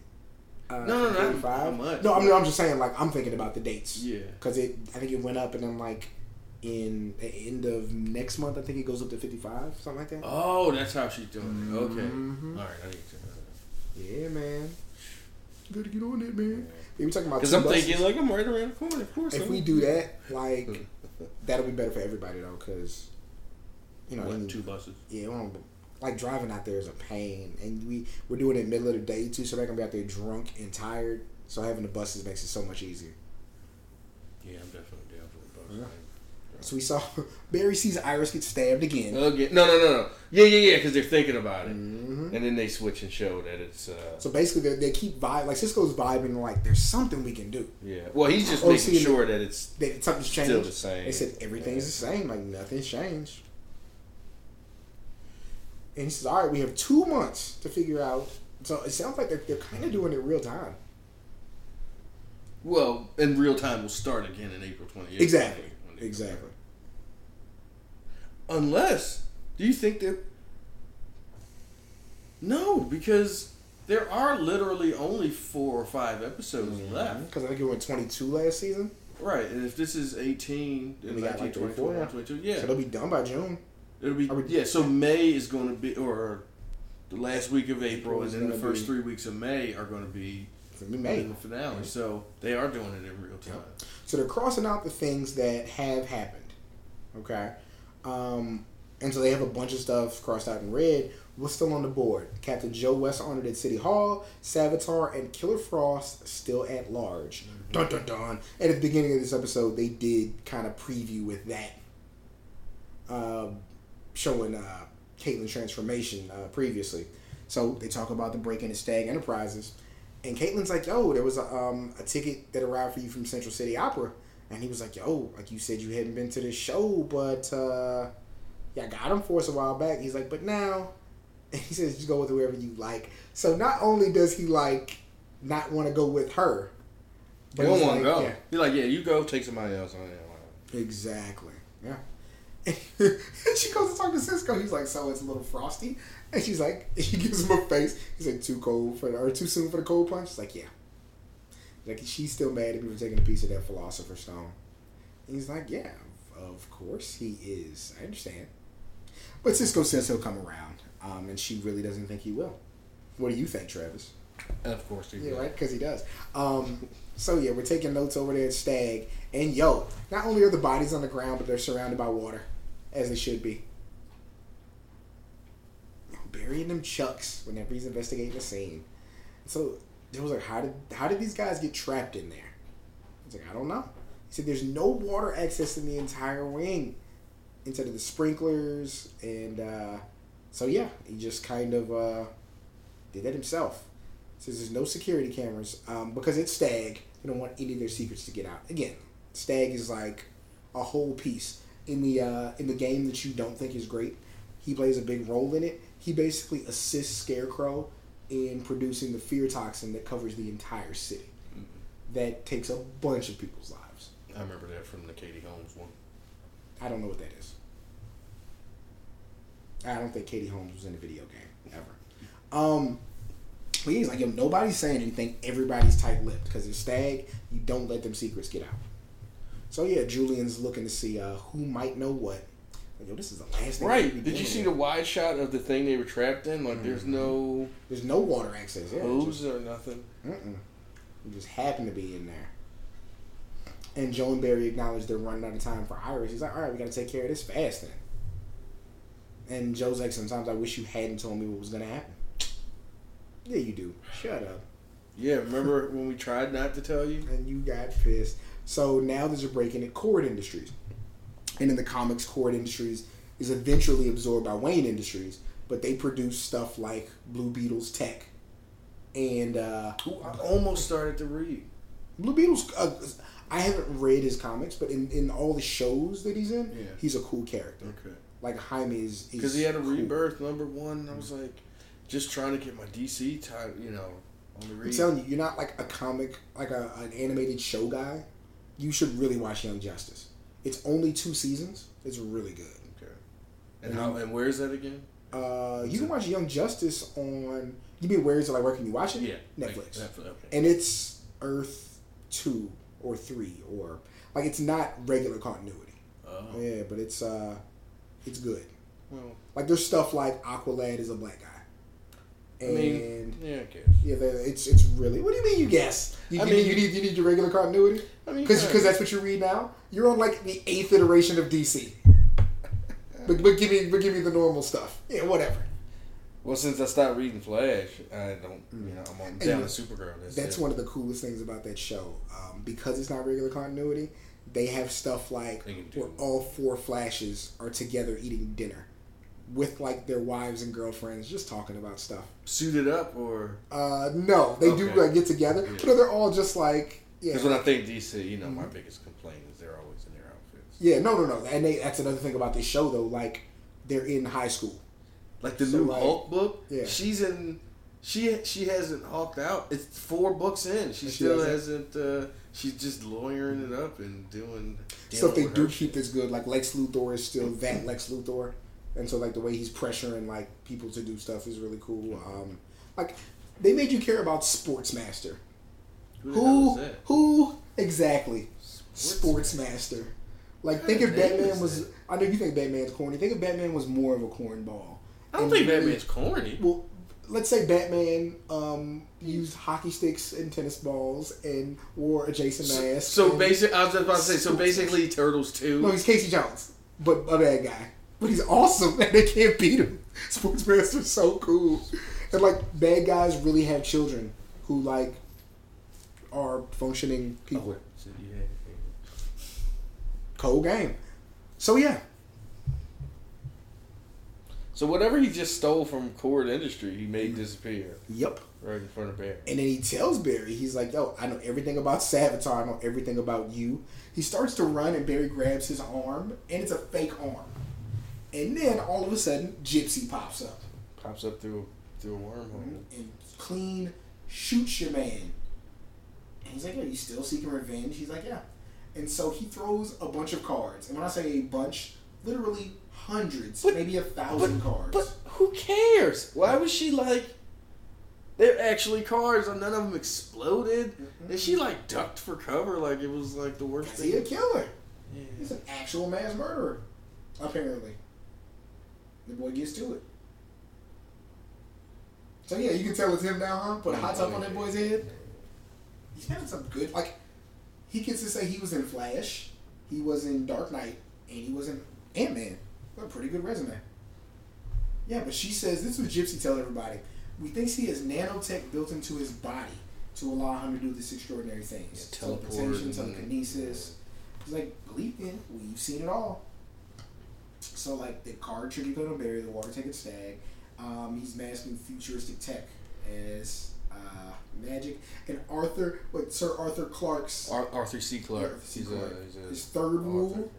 Uh, No, no, much. No, I mean, I'm just saying, like, I'm thinking about the dates. Yeah. Because it, I think it went up, and then like in the end of next month, I think it goes up to 55, something like that. Oh, that's how she's doing it. Okay. Mhm. All right, I need to. Yeah, man. Gotta get on it, man. Yeah, we talking about Because two I'm buses. thinking like I'm right around the corner. Of course. if I'm- we do that, like, that'll be better for everybody though, because you know, What, and- two buses. yeah, we like driving out there is a pain, and we we're doing it middle of the day too, so they're gonna be out there drunk and tired. So having the buses makes it so much easier. Yeah, I'm definitely down for the bus. So we saw Barry sees Iris get stabbed again. Okay. No, no, no, no. Yeah, yeah, yeah. Because they're thinking about it, Mhm. and then they switch and show that it's. uh So basically, they, they keep vibe like Cisco's vibing like there's something we can do. Yeah. Well, he's just Oh, making see, sure that it's. That something's changed. Still the same. They said everything's the same, like nothing's changed. And he says, "All right, we have two months to figure out." So it sounds like they're, they're kind of doing it real time. Well, in real time, will start again in April 28th. Exactly. Exactly. Unless, do you think that? No, because there are literally only four or five episodes mm-hmm. left. Because I think it went 22 last season, Right, and if this is 18, then We got, 19, like, 20, three, four, 21, yeah. so they'll be done by June. It'll be, we- yeah, so May is going to be, or the last week of April, April and then the first be- three weeks of May are going to be be May. in the finale. So they are doing it in real time. So they're crossing out the things that have happened. Okay. Um, and so they have a bunch of stuff crossed out in red. What's still on the board? Captain Joe West honored at City Hall. Savitar and Killer Frost still at large. Dun dun dun. And at the beginning of this episode, they did kind of preview with that, um, showing uh, Caitlin's transformation uh, previously. So they talk about the break into Stagg Enterprises. And Caitlin's like, yo, there was a, um, a ticket that arrived for you from Central City Opera. And he was like, yo, like you said you hadn't been to this show, but uh, yeah, I got him for us a while back. He's like, but now, and he says, just go with whoever you like. So not only does he like not want to go with her, They don't want to go. yeah, You're like, yeah, you go, take somebody else. Why Exactly. Yeah. and she goes to talk to Cisco. He's like, so it's a little frosty. And she's like, she gives him a face. He's like, too cold for the, or too soon for the cold punch. She's like, yeah. Like she's still mad at me for taking a piece of that philosopher's stone. And he's like, yeah, of course he is. I understand. But Cisco says he'll come around, um, and she really doesn't think he will. What do you think, Travis? Of course, they Yeah, will. right. Because he does. Um, so yeah, we're taking notes over there at Stagg, and yo, not only are the bodies on the ground, but they're surrounded by water, as they should be. Burying them chucks whenever he's investigating the scene. So there was like, how did how did these guys get trapped in there? Was like, I don't know. He said there's no water access in the entire wing, instead of the sprinklers, and uh, so yeah, he just kind of uh, did that himself. Says there's no security cameras um, because it's Stagg. They don't want any of their secrets to get out. Again, Stagg is like a whole piece in the uh, in the game that you don't think is great. He plays a big role in it. He basically assists Scarecrow in producing the fear toxin that covers the entire city. That takes a bunch of people's lives. I remember that from the Katie Holmes one. I don't know what that is. I don't think Katie Holmes was in a video game ever. Um, but he's like, yo, nobody's saying anything. Everybody's tight-lipped because it's Stagg. You don't let them secrets get out. So yeah, Julian's looking to see uh, who might know what. Like, yo, this is the last thing. Right. Did you see with. the wide shot of the thing they were trapped in? Like, there's Mm-hmm. no There's no water access. Yeah, hose or nothing. mm-mm. You just happen to be in there. And Joan and Barry acknowledge they're running out of time for Iris. He's like, all right, we got to take care of this fast then. And Joe's like, sometimes I wish you hadn't told me what was going to happen. Yeah, you do. Shut up. Yeah, remember when we tried not to tell you? And you got pissed. So now there's a break in at Kord Industries. And in the comics, Kord Industries is eventually absorbed by Wayne Industries, but they produce stuff like Blue Beetle's tech. And uh, Who I almost started to read. Blue Beetle's. Uh, I haven't read his comics, but in, in all the shows that he's in, Yeah. he's a cool character. Okay. Like Jaime is. Because he had a cool. rebirth number one. I was like, just trying to get my DC title, you know, on the I'm telling you, you're not like a comic, like a, an animated show guy. You should really watch Young Justice. It's only two seasons. It's really good. Okay. And how and where is that again? Uh, you can watch Young Justice on. You mean where is it? Like where can you watch it? Yeah, Netflix. Like, Netflix. Okay. and it's Earth two or three or like it's not regular continuity. Oh. Yeah, but it's uh, it's good. Well, Like there's stuff like Aqualad is a black guy, I and mean, yeah, I guess. yeah, it's it's really. What do you mean you guess? You, I you, mean- you need you need your regular continuity I mean, because yeah. because that's what you read now. You're on like the eighth iteration of DC. But, but give me but give me the normal stuff. Yeah, whatever. Well, since I stopped reading Flash, I don't. You know, I'm on down you- to Supergirl. That's, That's one of the coolest things about that show. Um, because it's not regular continuity, they have stuff like They can do- where all four Flashes are together eating dinner with like their wives and girlfriends, just talking about stuff. suited up, or Uh, no, they do like get together, Yeah. but they're all just like yeah, because when I think DC, you know, my Mm-hmm. biggest complaint is they're always in their outfits. yeah. No, no, no. And they, that's another thing about this show though. Like they're in high school. Like the So, new like- Hulk book, Yeah. she's in. She she hasn't hulked out. It's four books in. She She still hasn't? Uh, she's just lawyering it up and doing Stuff they do keep this good. Like Lex Luthor is still that Lex Luthor, and so like the way he's pressuring like people to do stuff is really cool. Um, like they made you care about Sportsmaster. Who, Who? Who exactly? Sports Sportsmaster. Like think if kind of name Batman was. I know you think Batman's corny. Think if Batman was more of a cornball. I don't And think really- Batman's corny. Well, let's say Batman um, used hockey sticks and tennis balls and wore a Jason mask. So and- basic. I was just about to say. So basically, Turtles two. No, he's Casey Jones, but a bad guy. But he's awesome, and they can't beat him. Sportsmaster's so cool, and like bad guys really have children who like are functioning people. Oh, yeah, Cold game. So yeah, So whatever he just stole from Kord Industry, he made disappear yep. right in front of Barry. And then he tells Barry, he's like, "Yo, I know everything about Savitar. I know everything about you." He starts to run, and Barry grabs his arm, and it's a fake arm. And then all of a sudden, Gypsy pops up Pops up through through a wormhole. and clean shoots your man. He's like, "Yo, you still seeking revenge?" He's like, "Yeah." And so he throws a bunch of cards, and when I say a bunch, literally hundreds, But- maybe a thousand cards. But who cares? Why was she like? They're actually cards, and none of them exploded. Mm-hmm. And she like ducked for cover, like it was like the worst Is he a thing. killer? Yeah. He's an actual mass murderer, apparently. The boy gets to it. So yeah, you can tell it's him now, huh? Put a hot top on that boy's head. He's having some good like. He gets to say he was in Flash, he was in Dark Knight, and he was in Ant Man. What a pretty good resume. Yeah, but she says this was Gypsy telling everybody. We think he has nanotech built into his body to allow him to do this extraordinary things. Yeah, teleport Teleportation, and- telekinesis. He's like, believe me, we've seen it all. So like the card tricky put on Barry, the water taking stag. Um, he's masking futuristic tech as uh, magic. And Arthur, what Sir Arthur Clarke's Ar- Arthur C. Clarke. Arthur C. He's Clarke. a, he's a his third author, rule.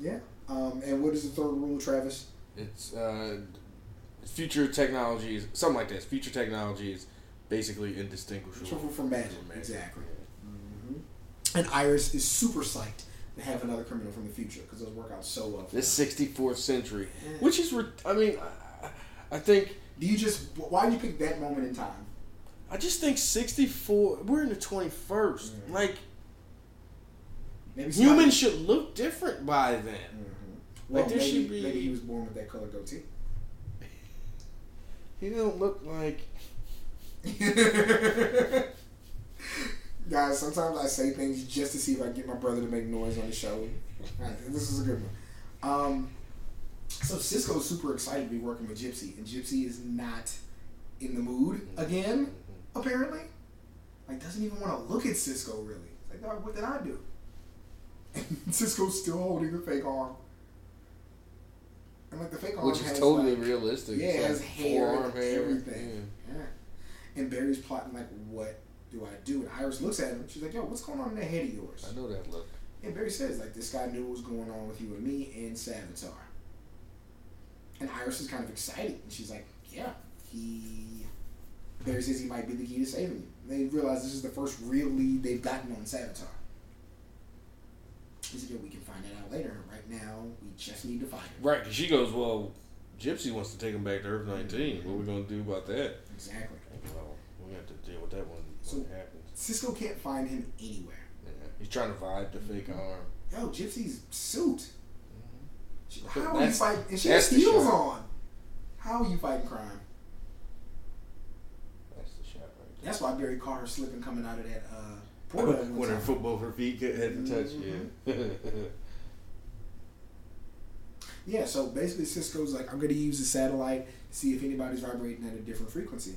Yeah. Um, and what is the third rule, Travis? It's uh, future technologies, something like this. Future technology is basically indistinguishable From, from magic. from magic. Exactly. And Iris is super psyched to have another criminal from the future because those work out so well. For This 64th century, which is, re- I mean, I, I think Do you just why do you pick that moment in time? I just think 64. We're in the 21st. Like Maybe humans should look different by then. Well, like, there maybe, should be- maybe he was born with that color goatee. He don't look like. Guys, sometimes I say things just to see if I can get my brother to make noise on the show. This is a good one. Um, so Cisco's super excited to be working with Gypsy, and Gypsy is not in the mood again. Apparently, like doesn't even want to look at Cisco really. It's like, "Dog, what did I do? And Cisco's still holding the fake arm, and like the fake arm Which is has, totally like, realistic. Yeah, It's it like has hair and hair. everything. Yeah. And Barry's plotting like, what do I do? And Iris looks at him. She's like, yo, what's going on in that head of yours? I know that look. And Barry says, like, this guy knew what was going on with you and me and Savitar. And Iris is kind of excited. And she's like, yeah, he. Barry says he might be the key to saving you. They realize this is the first real lead they've gotten on Savitar. He said, yeah, we can find that out later. Right now, we just need to find him. Right, because she goes, well, Gypsy wants to take him back to Earth mm-hmm. 19. What are we gonna do about that? Exactly. Well, we have to deal with that when, So- when it happens. Cisco can't find him anywhere. Yeah. He's trying to vibe the fake mm-hmm. arm. Yo, Gypsy's suit. Mm-hmm. She- But How are you fighting? And she has heels on. How are you fighting crime? That's the shot right there. That's why Barry caught her slipping coming out of that uh, portal. at when her time. football, her feet had to touch. Mhm. Yeah. Yeah, so basically Cisco's like, I'm gonna use the satellite to see if anybody's vibrating at a different frequency.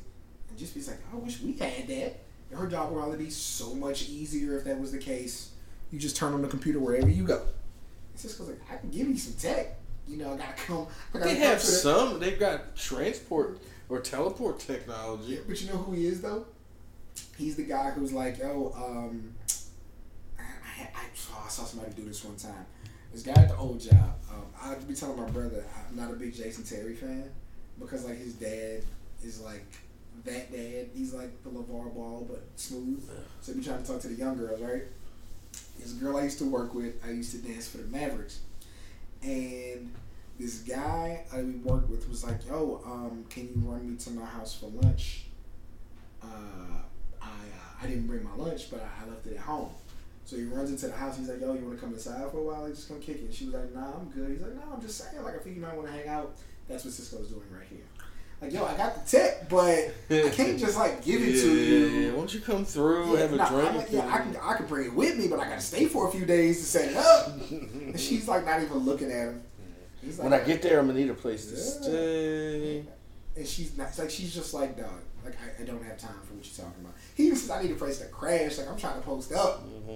And just be like, I wish we had that. And her job would probably be so much easier if that was the case. You just turn on the computer wherever you go. And Cisco's like, I can give you some tech. You know, I gotta come. I gotta they have some. They've got transport or teleport technology. Yeah, but you know who he is though? He's the guy who's like, yo, um, I, I, I, oh, I saw somebody do this one time. This guy at the old job, um, I'd be telling my brother I'm not a big Jason Terry fan because like his dad is like that dad. He's like the LaVar Ball but smooth. So be trying to talk to the young girls, right? This girl I used to work with, I used to dance for the Mavericks, and this guy I we worked with was like, "Yo, um, can you run me to my house for lunch?" Uh, I uh, I didn't bring my lunch, but I, I left it at home. So he runs into the house. He's like, "Yo, you want to come inside for a while? Like, just come kick it." She was like, "Nah, I'm good." He's like, "No, I'm just saying. Like, I think you might want to hang out." That's what Cisco's doing right here. Like, yo, I got the tech, but I can't just like give it yeah, to you. Yeah, Won't you come through, have a nah, drink? I'm like, yeah, I can I can bring it with me, but I gotta stay for a few days to set it up. and she's like not even looking at him. Like, when I get there, I'm gonna need a place to stay. and she's not like she's just like dog. Like I, I don't have time for what you're talking about. He even says I need a place to crash. Like I'm trying to post up. hmm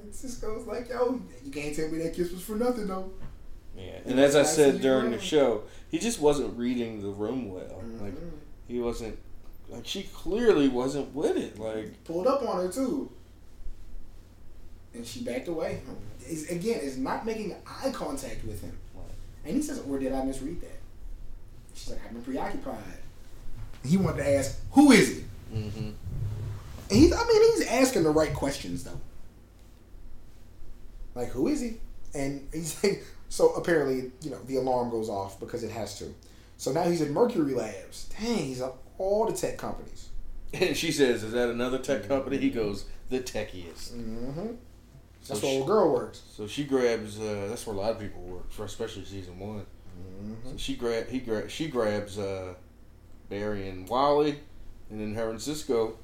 And Cisco's like, yo, you can't tell me that kiss was for nothing though. Yeah, and as I Nice said during the show, he just wasn't reading the room well. Like Mhm. he wasn't. Like she clearly wasn't with it. Like Pulled up on her too. And she backed away. It's, again, is not making eye contact with him. And he says, or did I misread that? She's like, I've been preoccupied. He wanted to ask, who is he? hmm And he's, I mean, he's asking the right questions though. Like, who is he? And he's like, so apparently, you know, the alarm goes off because it has to. So now he's at Mercury Labs. Dang, he's at all the tech companies. And she says, "Is that another tech company?" He goes, "The techiest." Mm-hmm. So That's where she, old girl works. so she grabs. Uh, that's where a lot of people work, for especially season one. Mm-hmm. So she grab. He grab. She grabs uh, Barry and Wally, and then her and Cisco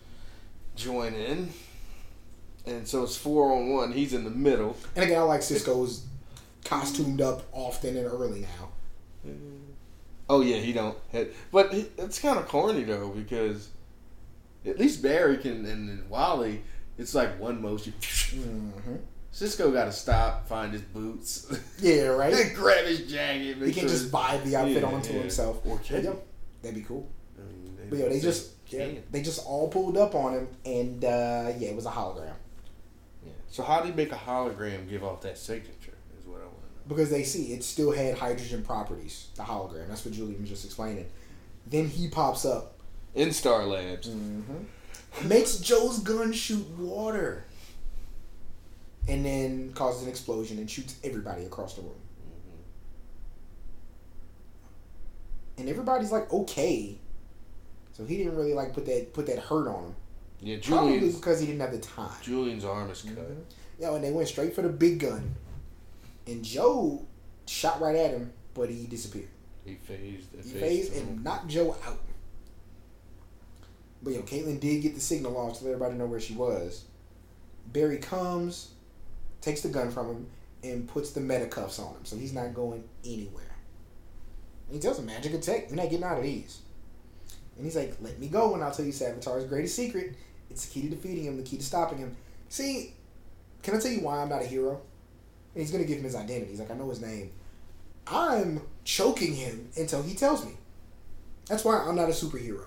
join in. And so it's four on one. He's in the middle. And again, I like Cisco's costumed up often and early now. Oh yeah, he don't. Have, but it's kind of corny though because at least Barry can and, Wally, it's like one motion. Mm-hmm. Cisco got to stop, find his boots, Yeah, right. and grab his jacket. He can sure just buy the outfit Yeah, onto yeah. himself. Or can yo, that'd be cool. I mean, But yo, they just. Yeah, they just all pulled up on him, and uh, yeah, it was a hologram Yeah. So how do you make a hologram give off that signature? Is what I want to know. because they see it still had hydrogen properties. The hologram. That's what Julian was just explaining. Then he pops up, In Star Labs, Mm-hmm. makes Joe's gun shoot water, and then causes an explosion and shoots everybody across the room. And everybody's like okay, so he didn't really like put that put that hurt on him. yeah, Probably because he didn't have the time. Julian's arm is cut. Mhm. Yo, and they went straight for the big gun. And Joe shot right at him, but he disappeared. He phased. He phased and knocked Joe out. But yo, Caitlin did get the signal off to let everybody know where she was. Barry comes, takes the gun from him, and puts the meta cuffs on him, so he's not going anywhere. And he tells him, "Magic attack, you're not getting out of these." And he's like, "Let me go, and I'll tell you Savitar's greatest secret. It's the key to defeating him, the key to stopping him." See, can I tell you why I'm not a hero? And he's gonna give him his identity. He's like, "I know his name." I'm choking him until he tells me. That's why I'm not a superhero.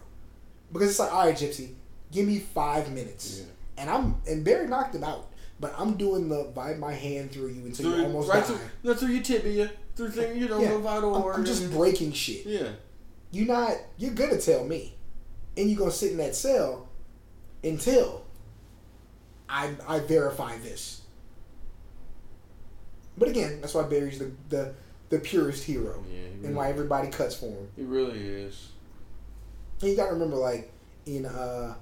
Because it's like, all right, Gypsy, give me five minutes. Yeah. And I'm and Barry knocked him out. But I'm doing the vibe my hand through you until you Through, almost right die. through, through your tibia, through thing, you know, Yeah. vital I'm, I'm just breaking shit. Yeah. You're not you're gonna tell me. And you're gonna sit in that cell until I I verify this. But again, that's why Barry's the the the purest hero, Yeah, he and why everybody cuts for him. He really is. And you gotta remember, like in uh,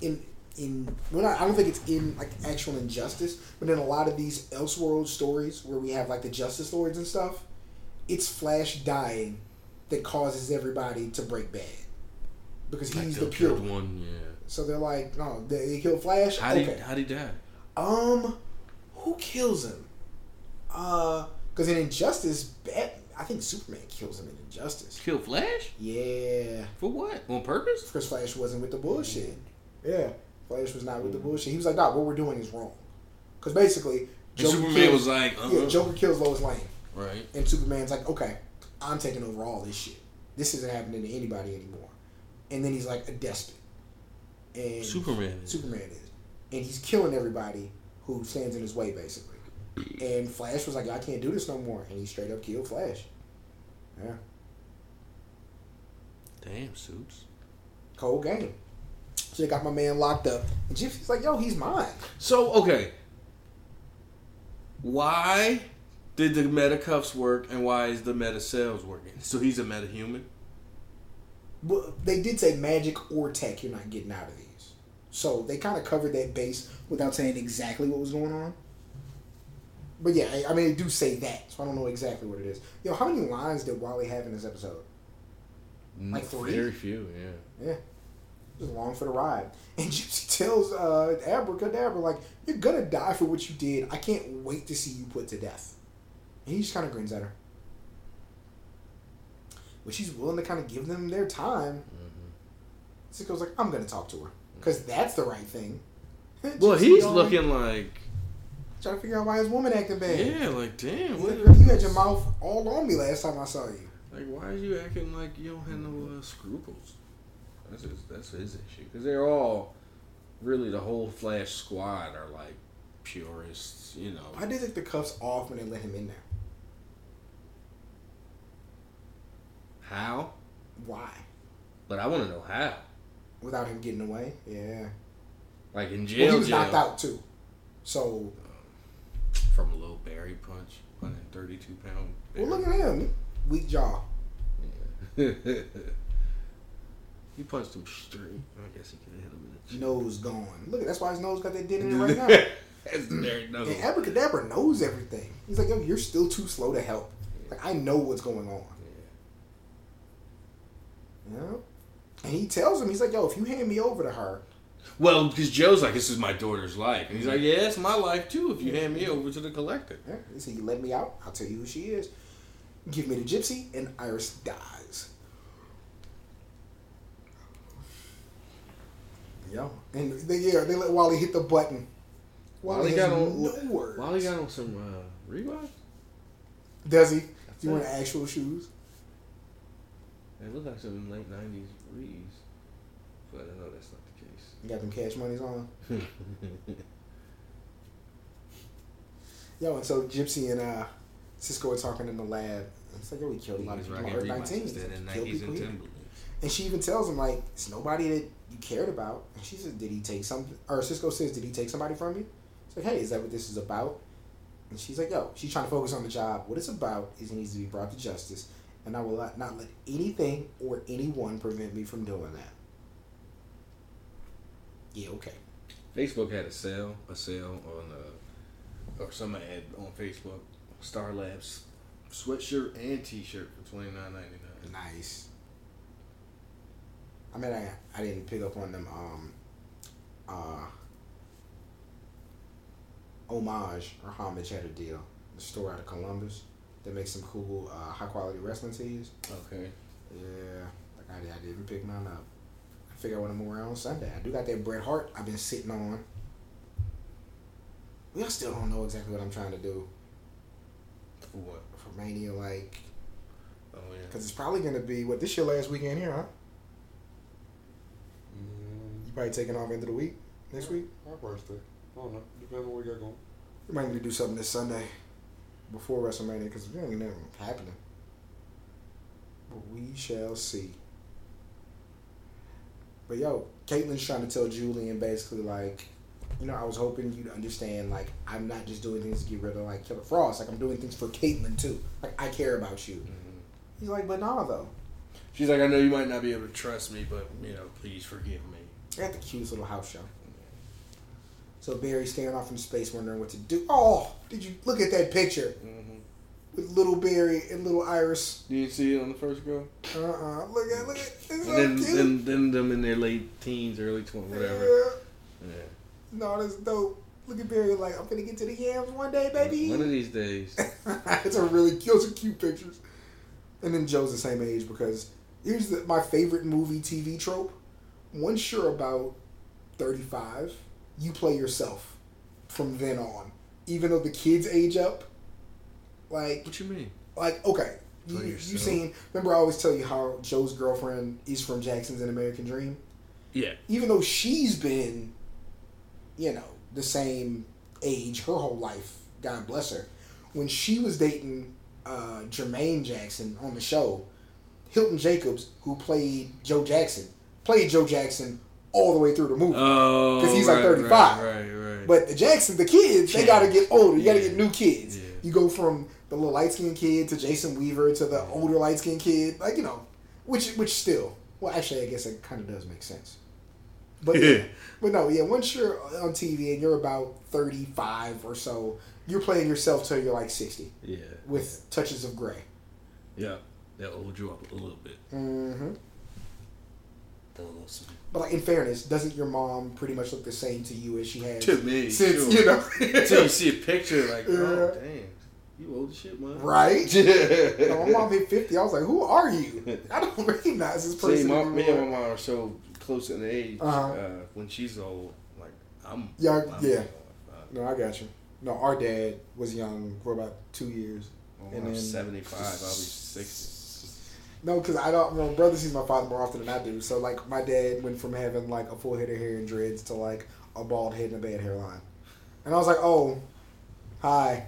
in in well, not, I don't think it's in like actual injustice, but in a lot of these Elseworld stories where we have like the Justice Lords and stuff, it's Flash dying that causes everybody to break bad because he's the pure one. one. Yeah. So they're like, no, they, they kill Flash. How okay. did how did he die? Um, who kills him? Uh, because in Injustice, Bat, I think Superman kills him in Injustice. Kill Flash Yeah, for what? On purpose? because Flash wasn't with the bullshit. Yeah, Flash was not with the bullshit. He was like, "Nah, what we're doing is wrong." Because basically, Joker Superman kills, was like, uh yeah, Joker kills Lois Lane, right. and Superman's like, "Okay, I'm taking over all this shit. This isn't happening to anybody anymore." And then he's like a despot, and Superman. is. Superman is, and he's killing everybody who stands in his way, basically. And Flash was like, "I can't do this no more," and he straight up killed Flash. Yeah, Damn suits. cold game. So they got my man locked up, and Gypsy's like, "Yo, he's mine." So okay, why did the meta cuffs work, and why is the meta cells working? So he's a meta human. But they did say magic or tech, you're not getting out of these. So they kind of covered that base without saying exactly what was going on. But yeah, I, I mean, they do say that, so I don't know exactly what it is. Yo, how many lines did Wally have in this episode? Like three? Very few. Yeah. Yeah. It was long for the ride. And Gypsy tells uh, Abracadabra, like, you're gonna die for what you did. I can't wait to see you put to death. And he just kind of grins at her. But she's willing to kind of give them their time. Cisco's like, I'm gonna talk to her. Because that's the right thing. Well, he's looking like Trying to figure out why his woman acting bad. yeah, like damn. He's What like, you had your mouth all on me last time I saw you. Like, why are you acting like you don't have no uh, scruples? That's his, that's his issue. Because they're all, really, the whole Flash squad are like purists, you know. Why did they take the cuffs off when they let him in there? How? Why? But I want to know how. Without him getting away? Yeah. Like in Well, jail, he was jail, knocked out too. So, from a little Barry punch, 132 pound. well, look at him. Weak jaw. Yeah. he punched him straight. I guess he could have hit him in the chin. Nose gone. Look at that's why his nose got that dent in it right now. That's Barry nose. And Abracadabra knows everything. He's like, yo, you're still too slow to help. Like, I know what's going on. Know? And he tells him, he's like, yo, if you hand me over to her, Well, because Joe's like, this is my daughter's life. And he's like, yeah, it's my life too if you hand me over to the collector. yeah, he said, you let me out, I'll tell you who she is. Give me the gypsy, and Iris dies. Yo. And they, yeah, they let Wally hit the button. Wally, Wally got on- no words. Wally got on some uh, Reebok? Does he? Do you wearing actual shoes? They look like some late 90s Reeves. But I know that's not the case. You got them cash monies on? Yo, and so Gypsy and uh, Cisco are talking in the lab. It's like, yo, we killed a lot of people on rocking Earth 19. instead He's of like, Kill 90s people and here. And she even tells him, like, it's nobody that you cared about. And she said, did he take something? Or Cisco says, did he take somebody from you? It's like, hey, is that what this is about? And she's like, yo, she's trying to focus on the job. What it's about is he needs to be brought to justice. And I will not, let anything or anyone prevent me from doing that. Yeah, okay. Facebook had a sale, a sale on, uh, or somebody had on Facebook, Star Labs sweatshirt and T-shirt for twenty nine ninety nine. Nice. I mean, I I didn't pick up on them. Um, uh, homage or homage had a deal. The store out of Columbus that makes some cool, uh, high quality wrestling tees. Okay. Yeah, like I, I didn't pick mine up. I figure I want to wear on Sunday. I do got that Bret Hart I've been sitting on. We still don't know exactly what I'm trying to do For what? for Mania, like, Oh yeah. because it's probably gonna be what this your last weekend here, huh? Mm, You probably taking off into the week next week. My birthday. I don't know. Depends on what we got going. We might need to do something this Sunday before WrestleMania because it even know happening. But we shall see. But yo, Caitlin's trying to tell Julian basically like, you know, I was hoping you'd understand, like, I'm not just doing things to get rid of, like, Killer Frost. Like, I'm doing things for Caitlin, too. Like, I care about you. Mm-hmm. He's like, but nah, though. She's like, I know you might not be able to trust me, but you know, please forgive me. At the cutest little house show. So Barry's staring off in space, wondering what to do. Oh, did you look at that picture Mm-hmm. with little Barry and little Iris? You didn't see it on the first go? Uh uh Look at look at. It's And so then, cute. then, then them in their late teens, early twenties, whatever. Yeah. Yeah. No, that's dope. Look at Barry like I'm gonna get to the yams one day, baby. One of these days. it's a really those are cute pictures. And then Joe's the same age because here's the, my favorite movie TV trope. Once you're about 35, you play yourself from then on. Even though the kids age up, like What you mean? like okay, you, you seen? Remember I always tell you how Joe's girlfriend is from Jackson's An American Dream. Yeah. Even though she's been, you know, the same age her whole life, God bless her. When she was dating uh, Jermaine Jackson on the show, Hilton Jacobs, who played Joe Jackson, played Joe Jackson all the way through the movie. Oh, 'Cause he's like 35. Right, right, right. But the Jackson, the kids, they gotta get older. You gotta Yeah. get new kids. Yeah. You go from the little light skinned kid to Jason Weaver to the older light skinned kid, like you know, which which still, well, actually, I guess it kind of does make sense. But yeah, but no, yeah. Once you're on TV and you're about thirty five or so, you're playing yourself till you're like sixty yeah. with touches of gray. Yeah. that'll old you up a little bit. hmm sm- But like in fairness, doesn't your mom pretty much look the same to you as she has To me, since sure. you know? Until you see a picture, like, oh, damn. You old as shit, man. right? Yeah. No, my mom hit 50. I was like, who are you? I don't recognize this person. See, my, me and my mom are so close in age. Uh-huh. uh when she's old, like I'm. Yeah, I'm yeah. Uh, No, I got you. No, our dad was young for about two years. when And I'm then- 75. I'll be 60. No, because I don't. My brother sees my father more often than I do. So, like, my dad went from having like a full head of hair and dreads to like a bald head and a bad hairline. And I was like, oh, hi,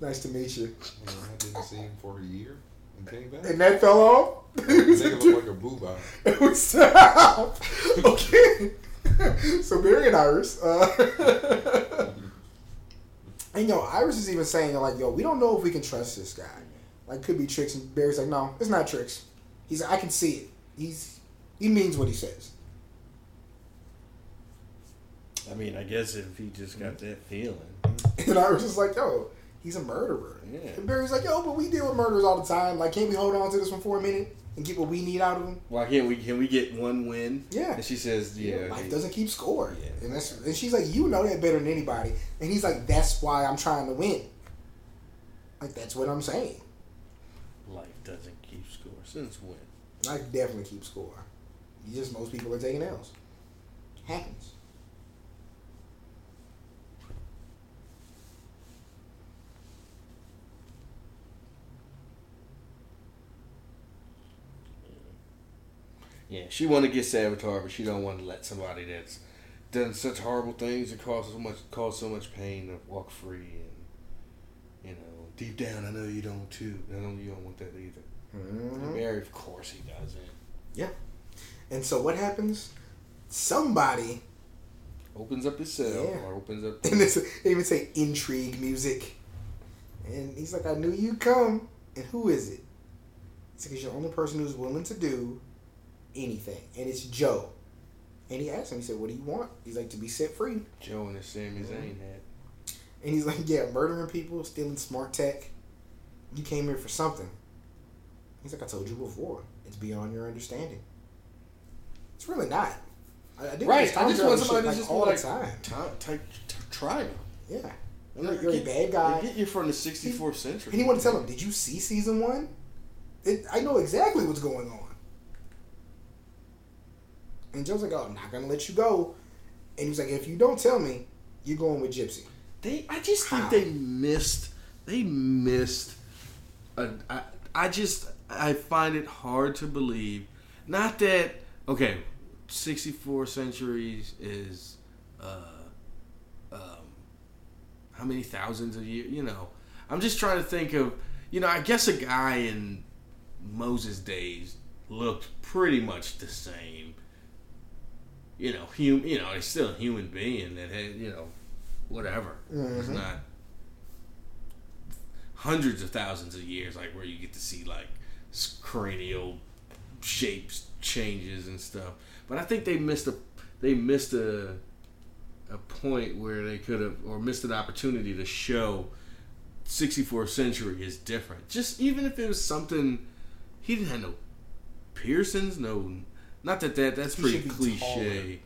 nice to meet you. And I didn't see him for a year and came back. And that fell off. Nigga look like a boob It was stop. okay. so Barry and Iris. Uh, and yo, Iris is even saying like, yo, we don't know if we can trust this guy. Like, could be tricks. And Barry's like, no, it's not tricks. He's like, I can see it. He's he means what he says. I mean, I guess if he just got that feeling. And I was just like, yo, he's a murderer. Yeah. And Barry's like, yo, but we deal with murderers all the time. Like, can't we hold on to this one for a minute and get what we need out of him? Why can't we? Can we get one win? Yeah. And she says, yeah. life doesn't keep score. Yeah. And that's and she's like, you know that better than anybody. And he's like, that's why I'm trying to win. Like that's what I'm saying. Life doesn't keep score. Since hmm. when? I definitely keep score. You just most people are taking L's. Happens. Yeah, she want to get Savitar, but she don't want to let somebody that's done such horrible things and caused so much caused so much pain to walk free. And you know, deep down, I know you don't too. I know you don't want that either. Mhm. Barry, of course, he doesn't. Yeah. And so what happens? Somebody Opens up his cell Yeah. or opens up. and this, they even say intrigue music. And he's like, I knew you'd come. And who is it? It's because you're the only person who's willing to do anything. And it's Joe. And he asked him, he said, What do you want? He's like, To be set free. Joe and his Sami Zayn hat. And he's like, Yeah, murdering people, stealing smart tech. You came here for something. He's like, I told you before. It's beyond your understanding. It's really not. I, I Right, I just want somebody to just all like the time. Take, t- try him. Yeah. You're, you're a bad guy. Get you from the 64th century. And he wanted to tell him, "Did you see season one? It, I know exactly what's going on." And Joe's like, "Oh, I'm not gonna let you go." And he's like, "If you don't tell me, you're going with Gypsy." They, I just How? think they missed. They missed. A, I, I just, I find it hard to believe. Not that okay, sixty four centuries is, uh, um, how many thousands of years? You know, I'm just trying to think of. You know, I guess a guy in Moses' days looked pretty much the same you know, hum, you know, he's still a human being that had, you know, whatever. It's Mhm. not hundreds of thousands of years, like where you get to see like cranial shapes changes and stuff. But I think they missed a they missed a a point where they could have or missed an opportunity to show 64th century is different. Just even if it was something he didn't have no piercings, no not that that that's He pretty should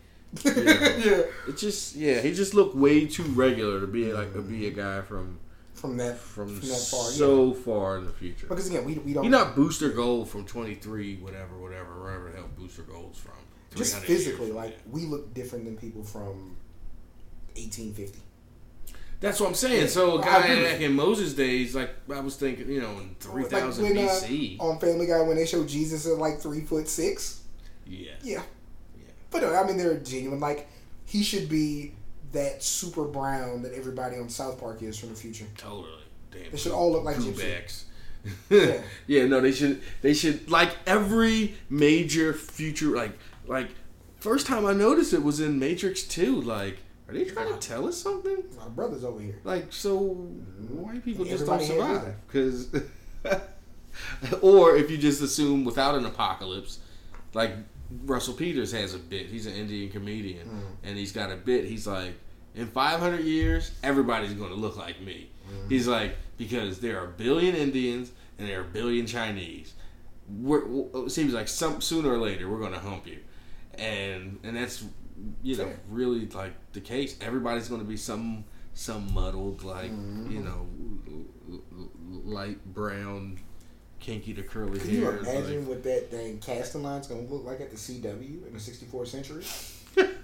yeah. Yeah. It just yeah, he just looked way too regular to be like to be a guy from From that from, from, that far. yeah. so far in the future. Because again, we, we don't You're not Booster Gold from 23, whatever, whatever, wherever the hell Booster Gold's from. just physically like we look different than people from 1850. That's what I'm saying. Yeah. So a guy back in Moses' days, like I was thinking, you know, in 3000 Like when, uh, BC. on Family Guy when they show Jesus at like three foot six. yeah. Yeah. Yeah. But no, I mean they're genuine. Like he should be that super brown that everybody on South Park is from the future. Totally. Damn. They should all look like Drew Gypsy. backs. Yeah. yeah, no, they should. They should like every major future. Like, like first time I noticed it was in Matrix Two. Like, are they trying to tell us something? My brother's over here. Like, so white people And just don't survive because, or if you just assume without an apocalypse, like Russell Peters has a bit. He's an Indian comedian, Mm. and he's got a bit. He's like, in 500 years, everybody's going to look like me. Mm-hmm. He's like, because there are a billion Indians and there are a billion Chinese. We're, it seems like some sooner or later we're going to hump you, and and that's you know Fair. really like the case. Everybody's going to be some some muddled like Mm-hmm. you know light brown, kinky to curly Can you imagine like- what that dang casting line's gonna look like at the CW in the 64th century?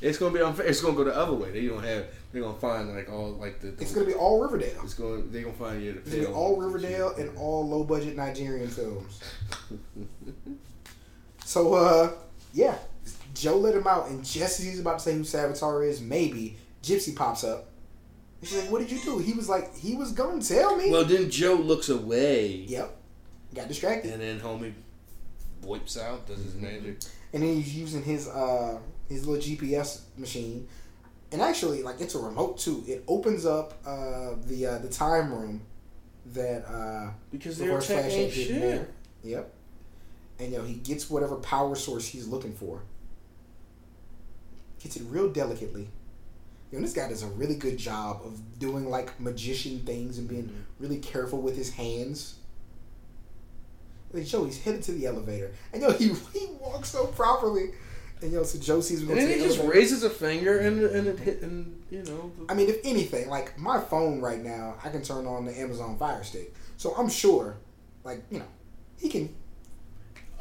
it's going to be unfair. It's going to go the other way. They don't have. They're going to find like all like the. the It's gonna be all Riverdale. It's going. They're going to find you. It's gonna be all Riverdale and all low budget Nigerian films. so uh yeah. Joe let him out and just as he's about to say who Savitar is, maybe, Gypsy pops up. And she's like, What did you do? He was like, he was gonna tell me. Well, then Joe looks away, yep. Got distracted. and then homie wipes out, does his magic. and then he's using his uh his little GPS machine, and actually like it's a remote too. It opens up uh the uh, the time room that uh Because they're Reverse Flash checking ain't hidden shit. there. Yep. And you know he gets whatever power source he's looking for. Gets it real delicately. You know, this guy does a really good job of doing like magician things and being Mm-hmm. really careful with his hands. Like Joe, he's headed to the elevator, and yo, he he walks so properly, and yo, so Joe sees him And to then the he just elevator. raises a finger and and it hit and you know. the- I mean, if anything, like my phone right now, I can turn on the Amazon Fire Stick, so I'm sure, like you know, he can.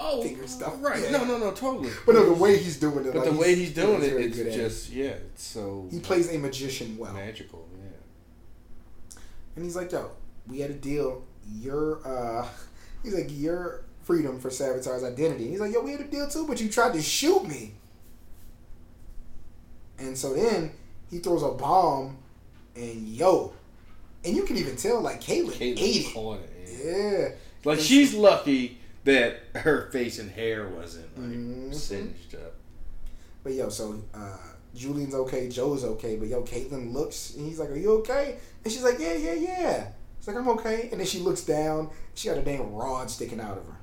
Oh, figure stuff. Right? Yeah. No, no, no, totally. But no, the way he's doing it, But like, the way he's doing he's it, it's good at just yeah, it's so He plays a magician well, magical. Yeah. and he's like, "Yo, we had a deal. Your, uh, he's like, your freedom for Savitar's identity." He's like, "Yo, we had a deal too, but you tried to shoot me." And so then he throws a bomb, and yo, and you can even tell like Caitlin, Caitlin ate it. it. Yeah. Yeah, Like she's lucky that her face and hair wasn't like Mhm. singed up. But yo, so uh, Julian's okay, Joe's okay, but yo, Caitlin looks and he's like, "Are you okay?" And she's like, "Yeah, yeah, yeah." She's like, "I'm okay." And then she looks down. She got a damn rod sticking out of her.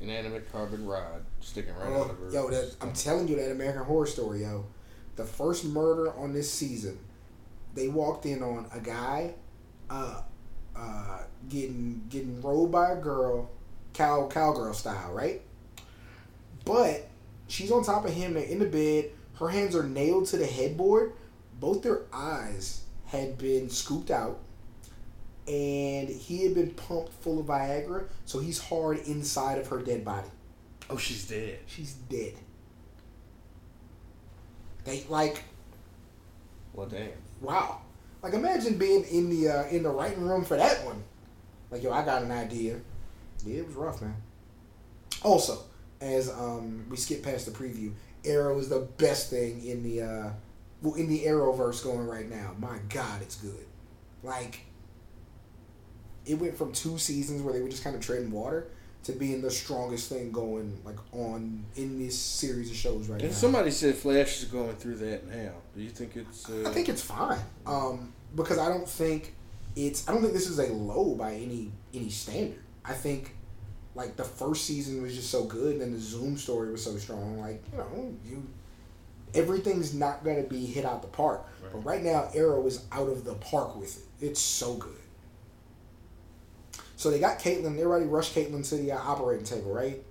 Inanimate carbon rod sticking right Oh, out of her. yo, that, I'm telling you that American Horror Story, yo. The first murder on this season, they walked in on a guy, uh, uh, getting getting rolled by a girl, cow cowgirl style, right? But she's on top of him. They're in the bed. Her hands are nailed to the headboard. Both their eyes had been scooped out, and he had been pumped full of Viagra. So he's hard inside of her dead body. oh, she's dead. She's dead. They like Well, damn. wow. Like imagine being in the uh, in the writing room for that one. Like yo, I got an idea. Yeah, it was rough, man. Also, as um, we skip past the preview, Arrow is the best thing in the uh, well in the Arrowverse going right now. My God, it's good. Like it went from two seasons where they were just kind of treading water to being the strongest thing going like on in this series of shows right And now. somebody said Flash is going through that now. Do you think it's? Uh, I think it's fine. Um, because I don't think it's I don't think this is a low by any any standard. I think like the first season was just so good and the Zoom story was so strong. Like, you know, you everything's not gonna be hit out the park. But right now Arrow is out of the park with it. It's so good. So they got Caitlin, they already rushed Caitlin to the uh, operating table, right?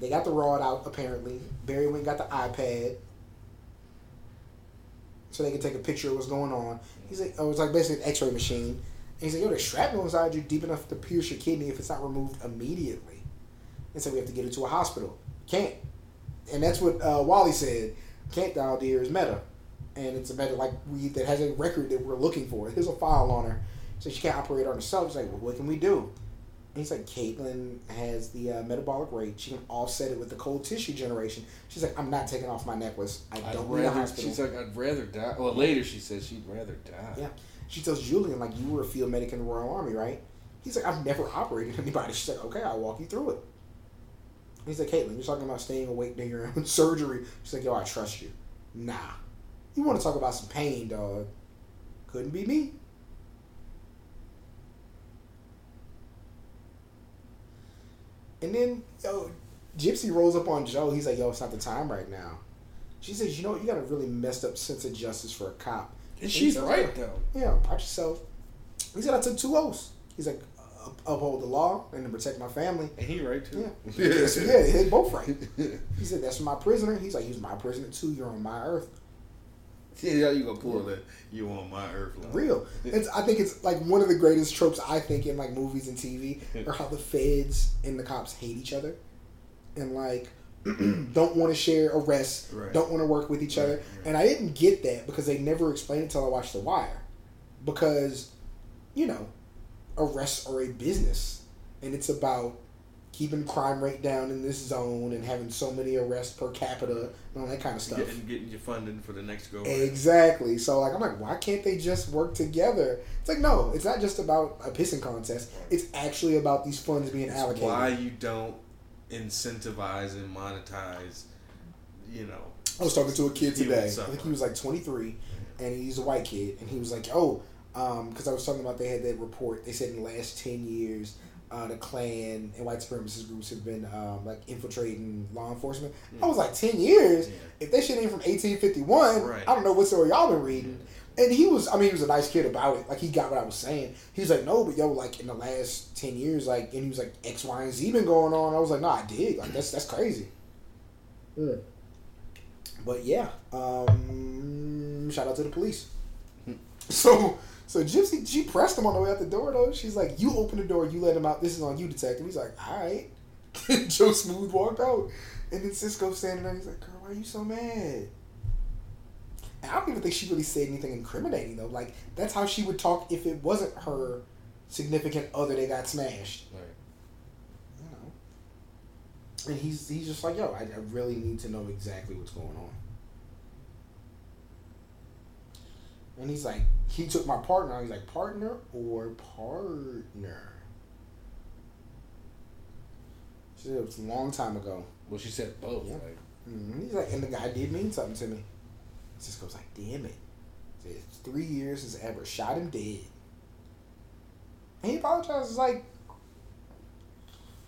They got the rod out apparently. Barry went got the iPad so they could take a picture of what's going on. He's like, oh, it's like basically an X-ray machine. He's like, yo, there's shrapnel inside you deep enough to pierce your kidney if it's not removed immediately. And so we have to get it to a hospital. Can't. And that's what uh, Wally said. Can't dial dear is meta, and it's a meta like we that has a record that we're looking for. There's a file on her, so she can't operate on herself. She's like, well, what can we do? And he's like, Caitlin has the uh, metabolic rate. She can offset it with the cold tissue generation. She's like, I'm not taking off my necklace. I I'd don't a rather. hospital. She's like, I'd rather die. Well, later she says she'd rather die. Yeah. She tells Julian, like, you were a field medic in the Royal Army, right? He's like, I've never operated anybody. She's like, okay, I'll walk you through it. He's like, Caitlin, you're talking about staying awake during your own surgery. She's like, yo, I trust you. Nah. You want to talk about some pain, dog. Couldn't be me. And then, yo, Gypsy rolls up on Joe. He's like, yo, it's not the time right now. She says, you know, you got a really messed up sense of justice for a cop. And she's He's right like, though. Yeah, watch yourself. He said, I took two oaths. He's like, uphold the law and to protect my family. And he right too. Yeah. Yes, yeah, they both right. He said, that's my prisoner. He's like, he's my prisoner too. You're on my earth. Yeah, you gonna pull that? You on my earth? Line. Real. It's, I think it's like one of the greatest tropes I think in like movies and TV are how the feds and the cops hate each other and like don't want to share arrests, Right. don't want to work with each other. Right, right. And I didn't get that because they never explained it until I watched The Wire. Because, you know, arrests are a business and it's about keeping crime rate down in this zone and having so many arrests per capita and all that kind of stuff. Getting, getting your funding for the next go. Exactly. So like I'm like, why can't they just work together? It's like no, it's not just about a pissing contest. It's actually about these funds being It's allocated. why you don't incentivize and monetize. You know. I was talking to a kid today. I think he was like 23, and he's a white kid, and he was like, oh, because I was talking about they had that report. They said in the last 10 years. Uh, the Klan and white supremacist groups have been um, like infiltrating law enforcement. I was like, 10 years? Yeah. If that shit ain't from 1851, Right. I don't know what story y'all been reading. And he was, I mean, he was a nice kid about it. Like, he got what I was saying. He was like, no, but yo, like, in the last 10 years, like, and he was like, X, Y, and Z been going on. I was like, no, I dig. Like, that's, that's crazy. But yeah, um, shout out to the police. So, so Gypsy, she pressed him on the way out the door, though. She's like, you open the door, you let him out. This is on you, detective. He's like, all right. Joe Smooth walked out. And then Cisco standing there. He's like, girl, why are you so mad? And I don't even think she really said anything incriminating though. Like that's how she would talk if it wasn't her significant other that got smashed. Right. You know. And he's he's just like, yo, I, I really need to know exactly what's going on. And he's like, he took my partner. He's like, partner or partner? She said it was a long time ago. Well, she said both. Yeah. Like, hmm He's like, and the guy did mean something to me. Cisco's like, damn it. It's three years since ever shot him dead. And he apologizes like,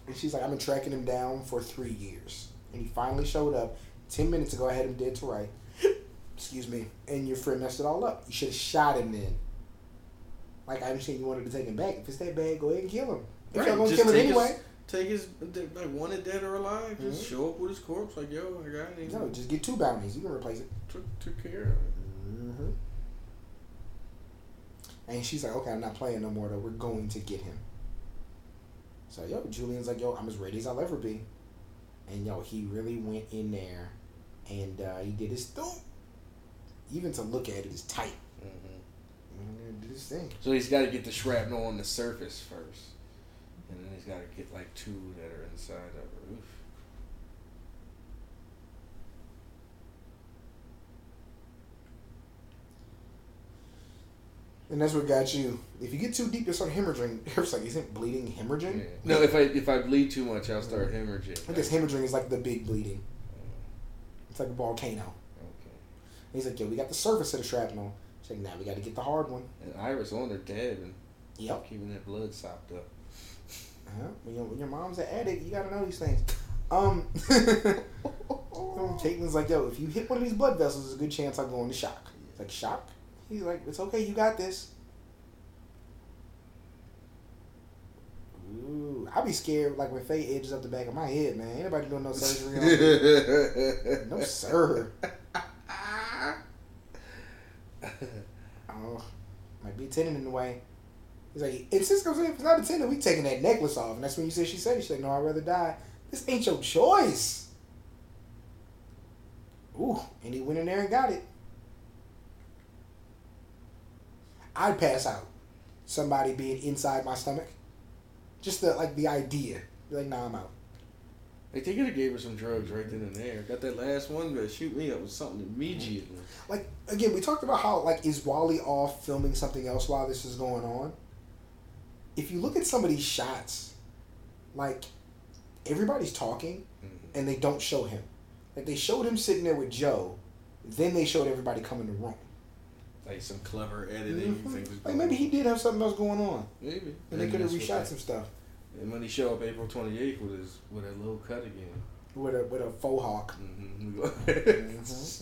and she's like, I've been tracking him down for three years. And he finally showed up. Ten minutes ago, I had him dead to right. Excuse me. And your friend messed it all up. You should have shot him then. Like, I understand you wanted to take him back. If it's that bad, go ahead and kill him. If Right, you're going to kill him his- anyway, take his like wanted dead or alive. Just Mhm. show up with his corpse. Like yo, I got it. no, just get two bounties. You can replace it. took took care of it. hmm And she's like, okay, I'm not playing no more though. We're going to get him. So yo, Julian's like, yo, I'm as ready as I'll ever be. And yo, he really went in there, and uh, he did his thing. Even to look at it is tight. hmm And did his thing. So he's got to get the shrapnel on the surface first, and then he's got to get like two that are inside of her. Oof. And that's what got you. If you get too deep, you start hemorrhaging. It's like, isn't bleeding hemorrhaging? Yeah. No, if I if I bleed too much, I'll start hemorrhaging. I guess hemorrhaging is like the big bleeding. Oh. It's like a volcano. Okay. He's like, yo, we got the surface of the shrapnel. She's like, nah, we got to get the hard one. And Iris on her dead and Yep. keeping that blood sopped up. Uh-huh. When, your, when your mom's an addict, you gotta know these things. Um, Caitlin's like, yo, if you hit one of these blood vessels, there's a good chance I'll go into shock. It's like, shock? He's like, it's okay, you got this. Ooh, I'd be scared like when Faye edges up the back of my head, man. Ain't nobody doing no surgery on me. No, sir. Oh, might be a tendon in the way. He's like, and Cisco said, if it's not a tendon, we taking that necklace off. And that's when you said she said it. She's like, no, I'd rather die. This ain't your choice. Ooh, and he went in there and got it. I'd pass out. Somebody being inside my stomach. Just the like the idea. Be like, nah, I'm out. Like they could have gave her some drugs right then and there. Got that last one, but shoot me up with something immediately. Like again, we talked about how like is Wally off filming something else while this is going on. If you look at some of these shots, like everybody's talking Mhm. and they don't show him. Like they showed him sitting there with Joe, then they showed everybody come in the room. Like some clever editing. Mhm. Things Like maybe he did have something else going on, Maybe. and they could have reshot what some stuff And when he showed up April twenty eighth with his with a little cut again. with a with a faux hawk. Mm-hmm. Mhm.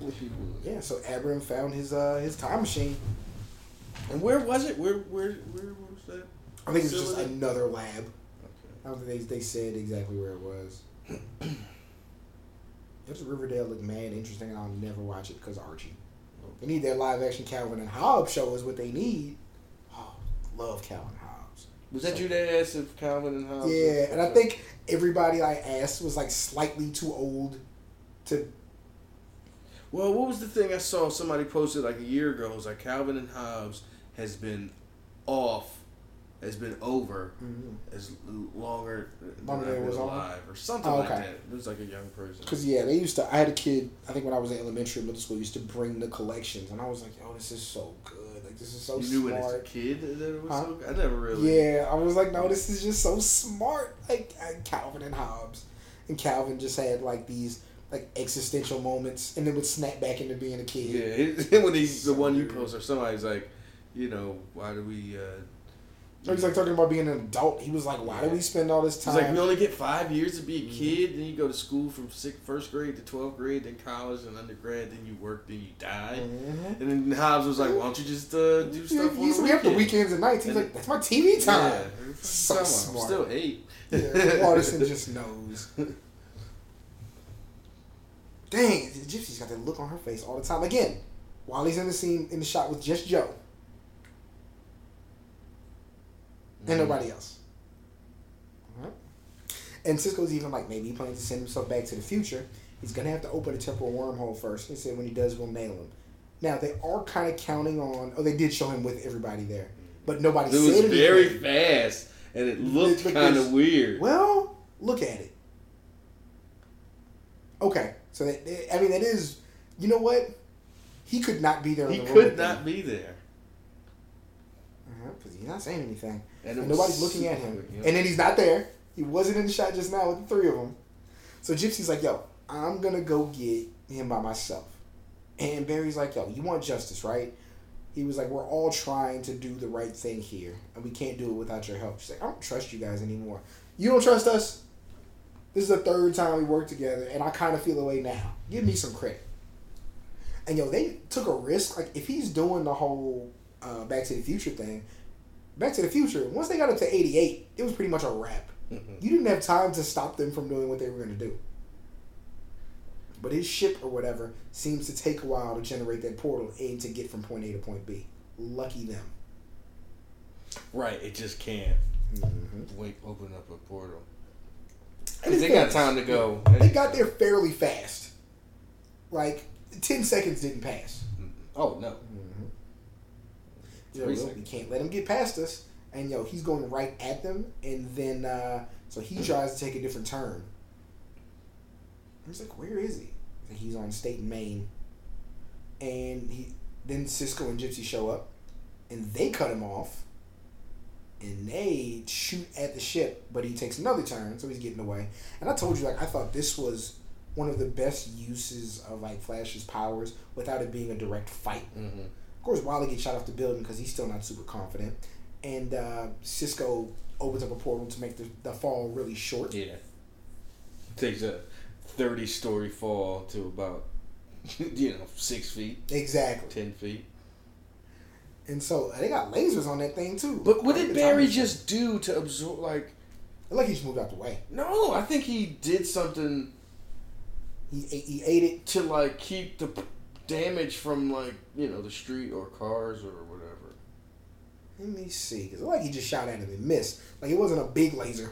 With people. Yeah, so Abra found his uh his time machine. And where was it? Where where where that? I think it's just Facility? another lab. Okay. I don't think they, they said exactly where it was. If Riverdale look mad interesting, and I'll never watch it because Archie. They need their live action Calvin and Hobbes show is what they need. Oh, love Calvin Hobbes. Was that you that asked if Calvin and Hobbes? Yeah, and I think everybody I asked was like slightly too old to. Well, what was the thing I saw somebody posted like a year ago? It was like Calvin and Hobbes has been off, has been over as longer than Longer than I've it was been on? alive or something Oh, like okay. that. It was like a young person. Because yeah, they used to. I had a kid. I think when I was in elementary, middle school, used to bring the collections, and I was like, "Yo, this is so good! Like this is so smart. you knew it as a kid that it was Huh? so good? I never really. Yeah, I was like, "No, this is just so smart!" Like Calvin and Hobbes, and Calvin just had like these like existential moments, and then would snap back into being a kid. Yeah, when he's the So one you post or somebody's like, you know, why do we? uh He was like talking about being an adult. He was like, "Why do we spend all this time?" like we only get five years to be a Mhm. kid, then you go to school from sixth, first grade to twelfth grade, then college and undergrad, then you work, then you die. Mhm. And then Hobbes was like, "Why don't you just uh, do stuff he on used the to be up the weekends and nights. He's And- like, "That's my TV time." Yeah, So on, smart. I'm still eight. Yeah, Watterson just knows. Dang, the gypsy's got that look on her face all the time. Again, while he's in the scene in the shot with just Joe and Mm-hmm. nobody else. And Cisco's even like maybe he plans to send himself back to the future. He's gonna have to open a temporal wormhole first. He said when he does, we'll nail him. Now they are kind of counting on. Oh, they did show him with everybody there, but nobody It was said very anything. fast, and it looked Look, kind of weird. Well, look at it. Okay, so that, I mean that is, you know what? He could not be there. he the could not be there, because he's not saying anything, and, and nobody's looking at him. weird, yeah. And then he's not there. He wasn't in the shot just now with the three of them. So Gypsy's like, "Yo, I'm gonna go get him by myself." And Barry's like, "Yo, you want justice, right?" He was like, "We're all trying to do the right thing here, and we can't do it without your help." She's like, "I don't trust you guys anymore. You don't trust us. This is the third time we work together, and I kind of feel away now. Give me some credit." And yo, they took a risk. Like if he's doing the whole uh, Back to the Future thing, Back to the Future. Once they got up to eighty eight, it was pretty much a wrap. Mhm. You didn't have time to stop them from doing what they were going to do. But his ship or whatever seems to take a while to generate that portal and to get from point A to point B. Lucky them. right, it just can't Mm-hmm. wait open up a portal. And they got time to go. They got there fairly fast. Like ten seconds didn't pass. Oh no, Well, we can't let him get past us. And yo, he's going right at them, and then uh, so he tries to take a different turn. He's like, "Where is he?" He's, like, he's on State and Main, and he then Cisco and Gypsy show up, and they cut him off. And they shoot at the ship, but he takes another turn, so he's getting away. And I told you, like, I thought this was one of the best uses of like Flash's powers without it being a direct fight. Mm-hmm. Of course, Wally gets shot off the building because he's still not super confident, and uh, Cisco opens up a portal to make the, the fall really short. Yeah. Takes a thirty story fall to about you know, six feet, Exactly. ten feet. And so they got lasers on that thing too. But what Like did Barry just do to absorb like Like he just moved out the way. no, I think he did something He ate, he ate it. to like keep the p- damage from like, you know, the street or cars or whatever. Let me see, because like he just shot at him and missed. Like it wasn't a big laser.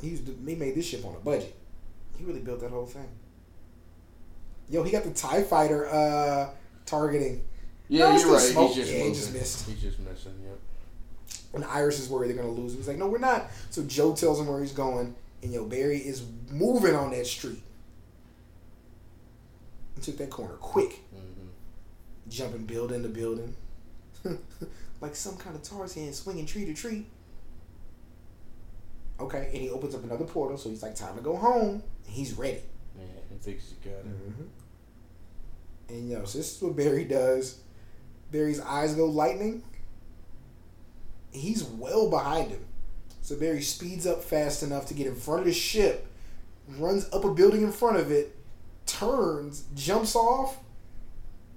He used to, he made this ship on a budget. He really built that whole thing. Yo, he got the Tie Fighter uh, targeting. Yeah, No, you're right. smoke. He's just Yeah, he just missed. He's just missing, yep. And Iris is worried they're gonna lose. He's like, no, we're not. So Joe tells him where he's going, and yo, Barry is moving on that street. He took that corner quick, hmm jumping building to building, like some kind of Tarzan swinging tree to tree. Okay, and he opens up another portal, so he's like, time to go home. And he's ready. Yeah, he thinks he got it. Mm-hmm. And yo, so this is what Barry does. Barry's eyes go lightning. He's well behind him. So Barry speeds up fast enough to get in front of the ship, runs up a building in front of it, turns, jumps off,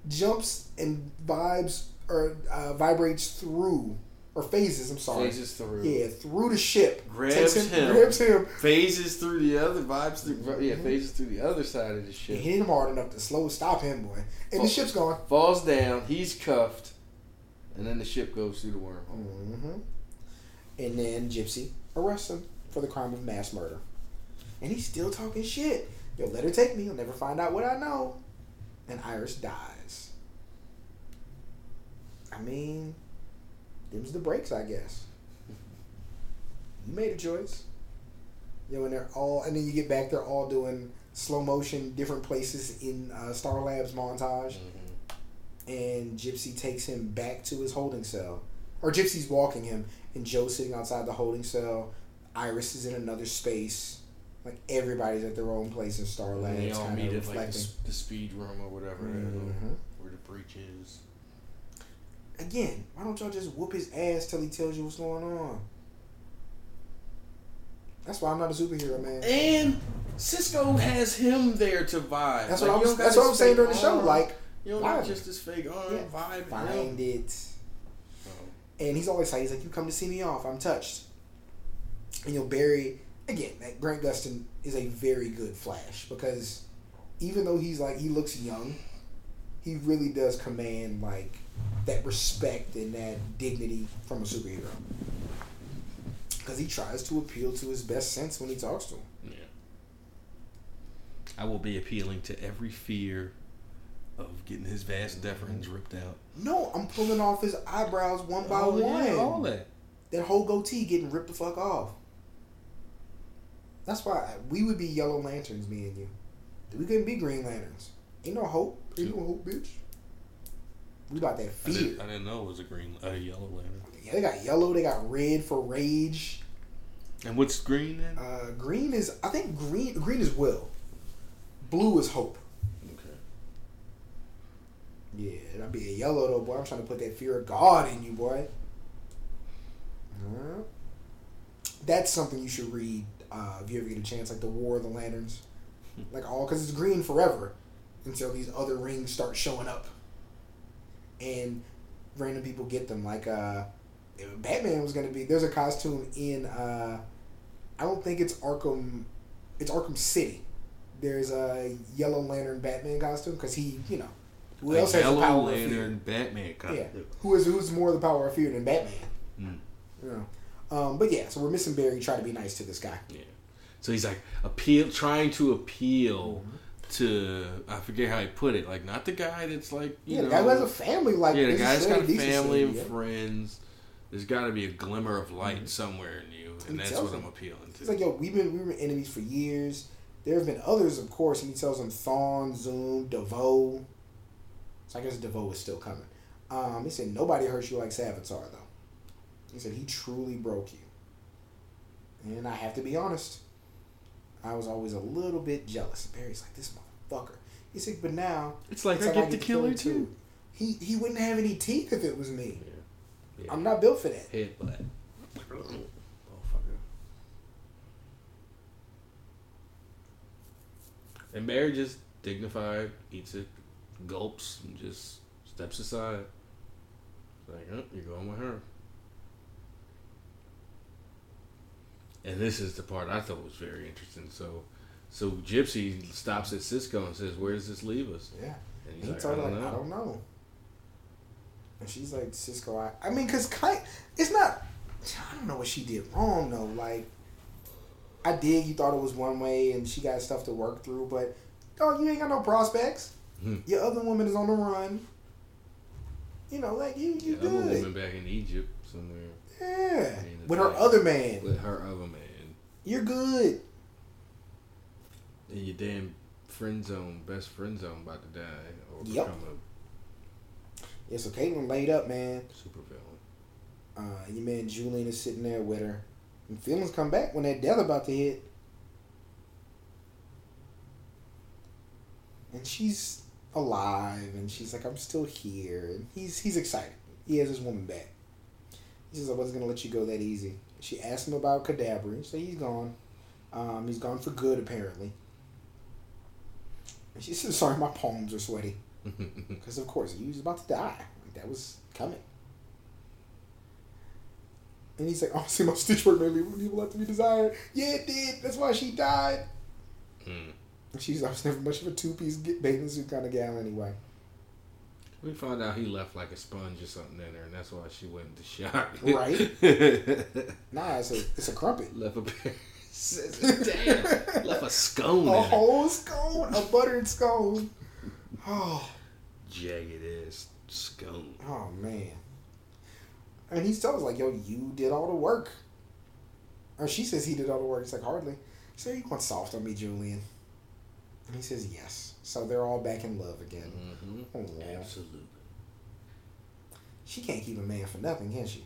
jumps and vibes or uh, vibrates through or phases. I'm sorry. Phases through. Yeah, through the ship. Grabs takes him. Grabs him. Phases through the other vibes through yeah, Mhm. phases through the other side of the And ship. hit him hard enough to slow stop him, boy. And the ship's gone. Falls down, he's cuffed, and then the ship goes through the wormhole. hmm And then Gypsy arrests him for the crime of mass murder. And he's still talking shit. Yo, let her take me. You'll never find out what I know. And Iris dies. I mean, them's the breaks, I guess. You made a choice. Yo, and they're all, and then you get back, they're all doing slow motion, different places in uh, Star Labs montage Mm-hmm. and Gypsy takes him back to his holding cell. Or Gypsy's walking him, and Joe's sitting outside the holding cell. Iris is in another space. Like everybody's at their own place in Star And they all kind meet of at like the, the speed room or whatever, Mhm. where the breach is. Again, why don't y'all just whoop his ass till he tells you what's going on? That's why I'm not a superhero, man. And Cisco has him there to vibe. That's Like, what I you was. don't got That's what I'm saying during the show. arm. Like, you don't vibe. just his fake arm Yeah, vibe. him. find it. So, And he's always like, he's like, you come to see me off. I'm touched. And you'll Barry, again, that Grant Gustin is a very good Flash because even though he's like, he looks young, he really does command like that respect and that dignity from a superhero. Because he tries to appeal to his best sense when he talks to him. yeah. I will be appealing to every fear of getting his vas deferens ripped out. No, I'm pulling off his eyebrows one by Oh, one. yeah, all that. that whole goatee getting ripped the fuck off. That's why we would be yellow lanterns, me and you. We couldn't be green lanterns. Ain't no hope. Ain't no hope, bitch. We about that I fear. didn't, I didn't know it was a green, a yellow lantern. Yeah, they got yellow. They got red for rage. And what's green then? Uh, green is, I think green. Green is will. Blue is hope. Okay. Yeah, that'd be a yellow though, boy. I'm trying to put that fear of God in you, boy. Uh, That's something you should read uh, if you ever get a chance, like the War of the Lanterns, like all because it's green forever until these other rings start showing up, and random people get them. Like uh, Batman was gonna be there's a costume in uh, I don't think it's Arkham, it's Arkham City. There's a Yellow Lantern Batman costume because he, you know, who a else has the yellow power of fear? lantern Batman kind Yeah, who is who's more the power of fear than Batman? Mm. You know. Um, but yeah, so we're missing Barry. Try to be nice to this guy. Yeah. So he's like appeal, trying to appeal Mm-hmm. to I forget how he put it. Like not the guy that's like you Yeah, know. the guy who has a family. Like yeah, the guy's got a family and yeah. friends. There's got to be a glimmer of light somewhere in you, and He that's what him. I'm appealing to. He's like, yo, we've been we've been enemies for years. There have been others, of course, and he tells them Thawne, Zoom, Devoe. So I guess Devoe is still coming. Um, he said nobody hurt you like Savitar though. He said he truly broke you. And I have to be honest, I was always a little bit jealous. Barry's like this motherfucker. He said, but now It's like it's I get to kill her too. He he wouldn't have any teeth if it was me. Yeah. I'm not built for that. Headbutt. Motherfucker. And Barry just dignified, eats it, gulps, and just steps aside. Like, oh, you're going with her. And this is the part I thought was very interesting. So, so Gypsy stops at Cisco and says, "Where does this leave us?" Yeah. And And he's he like, "I don't like, I know." don't know. And she's like, Cisco, I I mean, cause kind it's not I don't know what she did wrong though. Like I did, you thought it was one way and she got stuff to work through, but dog, you ain't got no prospects. Hmm. Your other woman is on the run. You know, like you you Yeah, good. woman back in Egypt somewhere Yeah. With her other man. with her other man. You're good. And your damn friend zone, best friend zone, about to die or Yep. become Yeah, so Caitlin laid up, man. super villain. Uh, your man Julian is sitting there with her. And feelings come back when that death about to hit. And she's alive, and she's like, "I'm still here," and he's he's excited. He has his woman back. He says, "I wasn't gonna let you go that easy." She asked him about Kadabra. He said he's gone. Um, he's gone for good, apparently. And she said, "Sorry, my palms are sweaty." Because of course he was about to die. Like, that was coming. And he's like, "Oh, see, my stitch work made me leave left to be desired." Yeah, it did. That's why she died. Mm. She's I was never much of a two piece bathing suit kind of gal anyway. We found out he left like a sponge or something in there, and that's why she went into shock. Right. Nah, it's a it's a crumpet. left a. Damn. left a scone. A whole scone, a buttered scone. Oh, Jagged ass scone. oh man. And he tells like, "Yo, you did all the work." Or she says he did all the work. It's like hardly. So you want soft on me, Julian? And he says yes. So they're all back in love again. Mm-hmm. Oh, Absolutely. She can't keep a man for nothing, can she?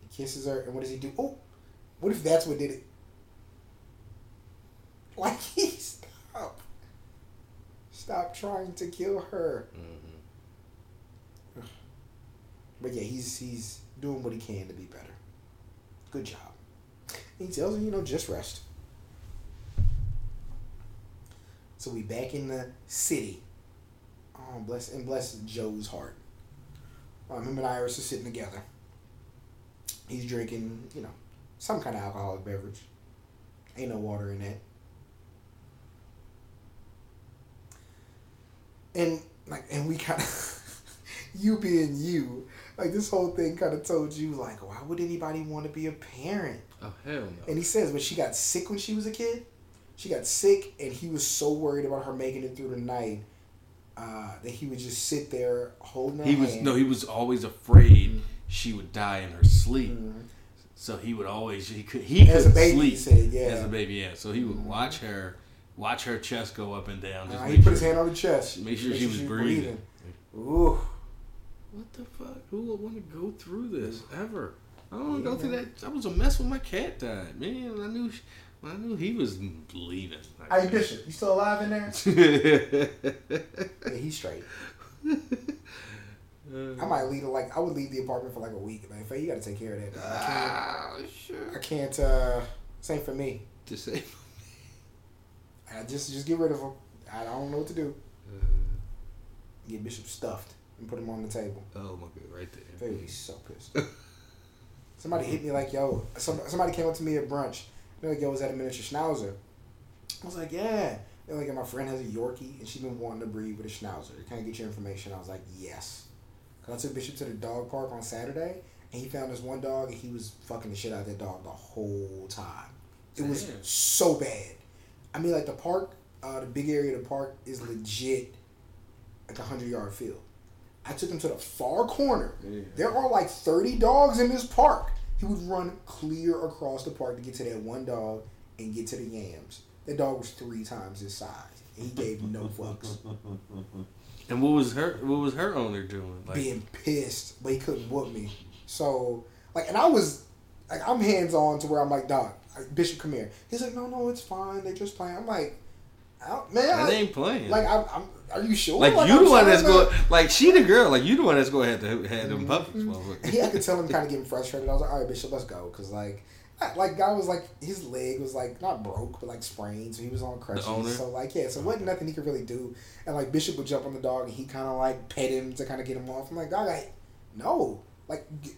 He kisses her, and what does he do? Oh, what if that's what did it? Like he stop, stop trying to kill her. Mm-hmm. But yeah, he's he's doing what he can to be better. Good job. He tells her, you know, just rest. So we back in the city. Oh, bless and bless Joe's heart. Um, him and Iris are sitting together. He's drinking, you know, some kind of alcoholic beverage. Ain't no water in that. And like, and we kind of, you being you, like this whole thing kind of told you like, why would anybody want to be a parent? Oh hell no. And he says when she got sick when she was a kid, she got sick and he was so worried about her making it through the night uh, that he would just sit there holding her He was hand. no, he was always afraid she would die in her sleep. Mhm. So he would always he could he As baby, sleep he said, yeah. as a baby, yeah. So he would watch her watch her chest go up and down. Just Uh, he put sure, his hand on the chest. make sure she was breathing. Ooh. What the fuck? Who would want to go through this ever? I don't want to go through that. I was a mess when my cat died, man. I knew sh- when I knew he was leaving. Hey Bishop, you still alive in there? Yeah, he's straight. I might leave it like I would leave the apartment for like a week. Like, Faye, you got to take care of that. I can't. Ah, sure. I can't. uh Same for me. To say, I just just get rid of him. I don't know what to do. uh, Get Bishop stuffed and put him on the table. oh my god, right there. Faye would be so pissed. somebody hit me like, yo. Some, somebody came up to me at brunch. They're like, yo, was that a miniature schnauzer? I was like, yeah. They're like, my friend has a Yorkie and she's been wanting to breed with a schnauzer. Can I get your information? I was like, yes. Cause I took Bishop to the dog park on Saturday and he found this one dog and he was fucking the shit out of that dog the whole time. It was so bad. I mean, like the park, uh, the big area of the park is legit like a hundred yard field. I took him to the far corner. Yeah. There are like thirty dogs in this park. He would run clear across the park to get to that one dog and get to the yams. That dog was three times his size. And he gave no fucks. And what was her what was her owner doing? Like being pissed, but he couldn't whoop me. So like, and I was like, I'm hands on to where I'm like, dog, Bishop, come here. He's like, no, no, it's fine. They just playing. I'm like, I man, I- ain't playing. like, I'm, I'm, are you sure? Like, I'm you the one that's going. Like she the girl. Like you the one that's going to have to have them mm-hmm. puppies. And mm-hmm. motherfucker. he, I could tell him kind of getting frustrated. I was like, all right, Bishop, let's go. Because, like, like, guy was like, his leg was like, not broke, but like sprained. So he was on crutches. owner? So, like, yeah, so it wasn't nothing he could really do. And, like, Bishop would jump on the dog and he kind of like pet him to kind of get him off. I'm like, dog, I, no. Like, g-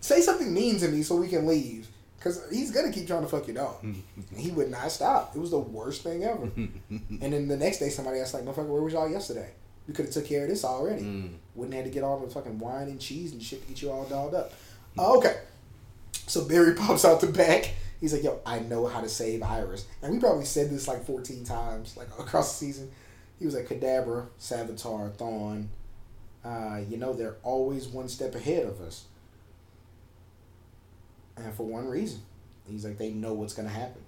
say something mean to me so we can leave. Because he's going to keep trying to fuck your dog. and he would not stop. It was the worst thing ever. and then the next day, somebody asked, like, motherfucker, where was y'all yesterday? We could have took care of this already. Mm. Wouldn't have to get all the fucking wine and cheese and shit to get you all dolled up. Oh, okay. So Barry pops out the back. He's like, yo, I know how to save Iris. And we probably said this like 14 times, like across the season. He was like, Kadabra, Savitar, Thawne. Uh, you know, they're always one step ahead of us. And for one reason. He's like, they know what's going to happen.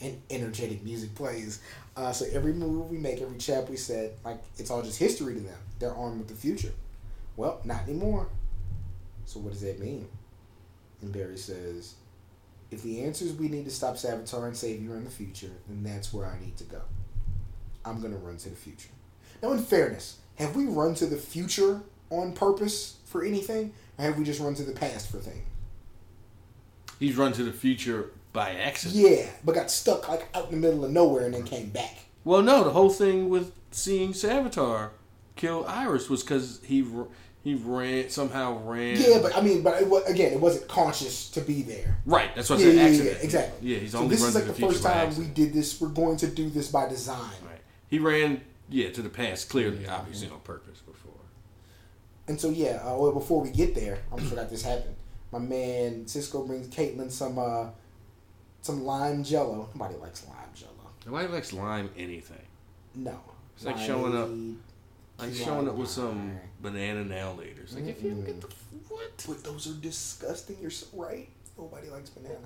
And energetic music plays. Uh, so every move we make, every chap we set, like, it's all just history to them. They're armed with the future. Well, not anymore. So what does that mean? And Barry says, if the answer is we need to stop Savitar and save you in the future, then that's where I need to go. I'm to run to the future. Now, in fairness, have we run to the future on purpose for anything? Or have we just run to the past for things? He's run to the future by accident. Yeah, but got stuck like out in the middle of nowhere and then came back. Well, no, the whole thing with seeing Savitar kill Iris was because he he ran somehow ran. Yeah, but I mean, but it was, again, it wasn't conscious to be there. right. That's what I Yeah, said. yeah, yeah, accident. exactly. Yeah, he's So only this is like the, the first time we did this. We're going to do this by design. Right. He ran. Yeah, to the past clearly, obviously on purpose before. And so yeah, uh, well before we get there, I almost forgot this happened. My man Cisco brings Caitlin some uh some lime jello. Nobody likes lime jello. Nobody likes lime anything. No. It's like showing up-. Like showing up with some banana now later. It's like if you don't get the what? But those are disgusting. You're so right. Nobody likes banana.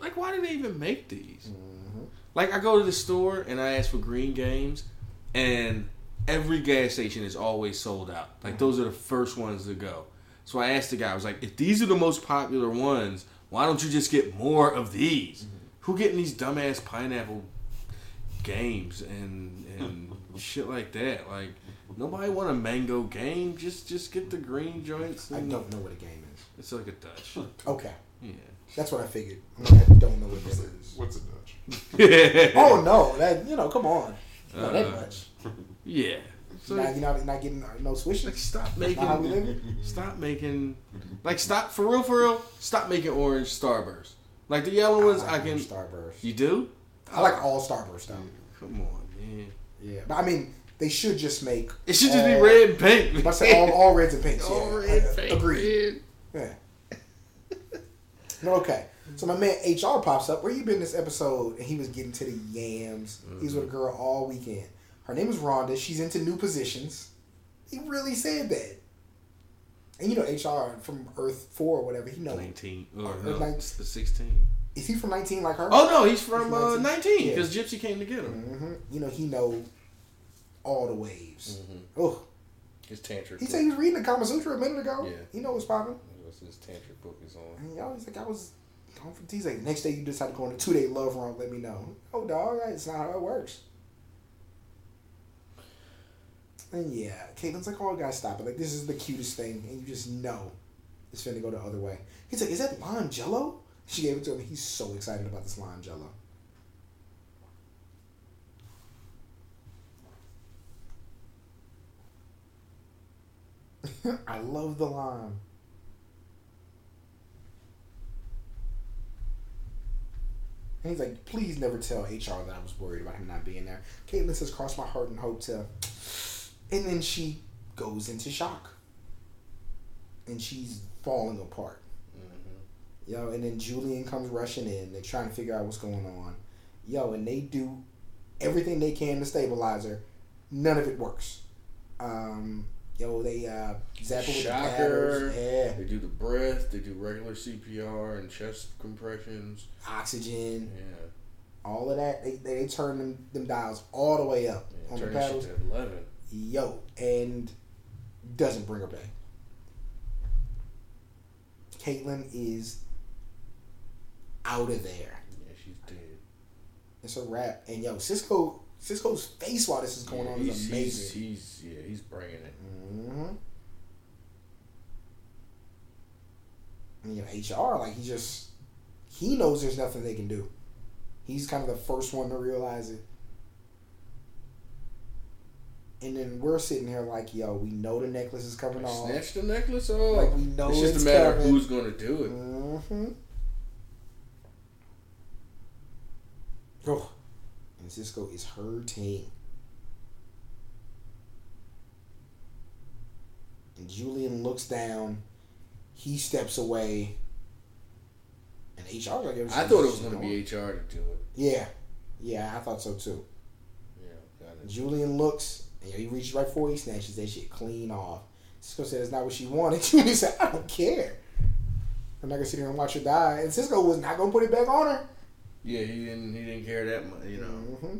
Like why do they even make these? Mm-hmm. Like I go to the store and I ask for green games, and every gas station is always sold out. Like those are the first ones to go. So I asked the guy, I was like, if these are the most popular ones, why don't you just get more of these? Who getting these dumbass pineapple games and and shit like that? Like nobody want a mango game. Just just get the green joints. I don't know what a game is. It's like a Dutch. Okay, Yeah. that's what I figured. I'm I don't know what this is. What's a Dutch? Oh no, that you know, come on, not that Uh, much. yeah. So Now you're not, not getting no like swishes. stop how we making stop making like stop for real for real stop making orange starburst like the yellow ones i, like can Starburst. you do I like all Starburst though. come on man Yeah, but I mean, they should just make. it should just be red and pink I say all, all reds and pinks. all yeah. red I- pink Agreed. Yeah. No, okay. So my man HR pops up. Where you been this episode? And he was getting to the yams. He was with a mm-hmm. girl all weekend. Her name is Rhonda. She's into new positions. He really said that. And you know HR from Earth Four or whatever. He knows. 19 or no, nine- 16 Is he from nineteen like her? oh no he's from He's uh, 19. 19 Yeah. because gypsy came to get him hmm You know he know all the waves. Mhm. Oh, his tantric he said he was reading the Kama Sutra a minute ago. Yeah. He know what's popping. his tantric book is on And y'all, he's like, I was gone for He's like, next day you decide to go on a two day love run. Let me know. Oh, dog, it's not how it works. And yeah, Caitlin's like, oh, guys, stop it. Like, this is the cutest thing, and you just know it's finna go the other way. He's like, is that lime jello? She gave it to him. He's so excited about this lime jello. I love the lime. And he's like, please never tell HR that I was worried about him not being there. Caitlin says, cross my heart and hope to. And then she goes into shock. And she's falling apart. Yo, and then Julian comes rushing in. They're trying to figure out what's going on. Yo, and they do everything they can to stabilize her. None of it works. Um, yo, they uh, zap her with the Shocker. paddles. Yeah. they do the breath they do regular cpr and chest compressions Oxygen. yeah, all of that. They, they, they turn them, them dials all the way up yeah on the paddles. to 11 yo, and doesn't bring her back. Caitlin is out of there. Yeah, she's dead. It's a wrap. And yo, Cisco, Cisco's face while this is going Yeah, on he's, is he's, amazing. he's yeah, he's bringing it. Mm-hmm. And, you know, HR, like he just he knows there's nothing they can do. He's kind of the first one to realize it. And then we're sitting here like, yo, we know the necklace is coming off. Snatch the necklace off. Like we know it's it's, just a matter coming. of who's going to do it. Mm-hmm. Oh, and Cisco is hurting. And Julian looks down. He steps away. And HR like I thought it was going to be HR to do it. Yeah, yeah, I thought so too. Yeah, got it. Julian looks, and he reaches right for he snatches that shit clean off. Cisco said it's not what she wanted. Julian said, I don't care. I'm not gonna sit here and watch her die. And Cisco was not gonna put it back on her. Yeah, he didn't. He didn't care that much. You know. hmm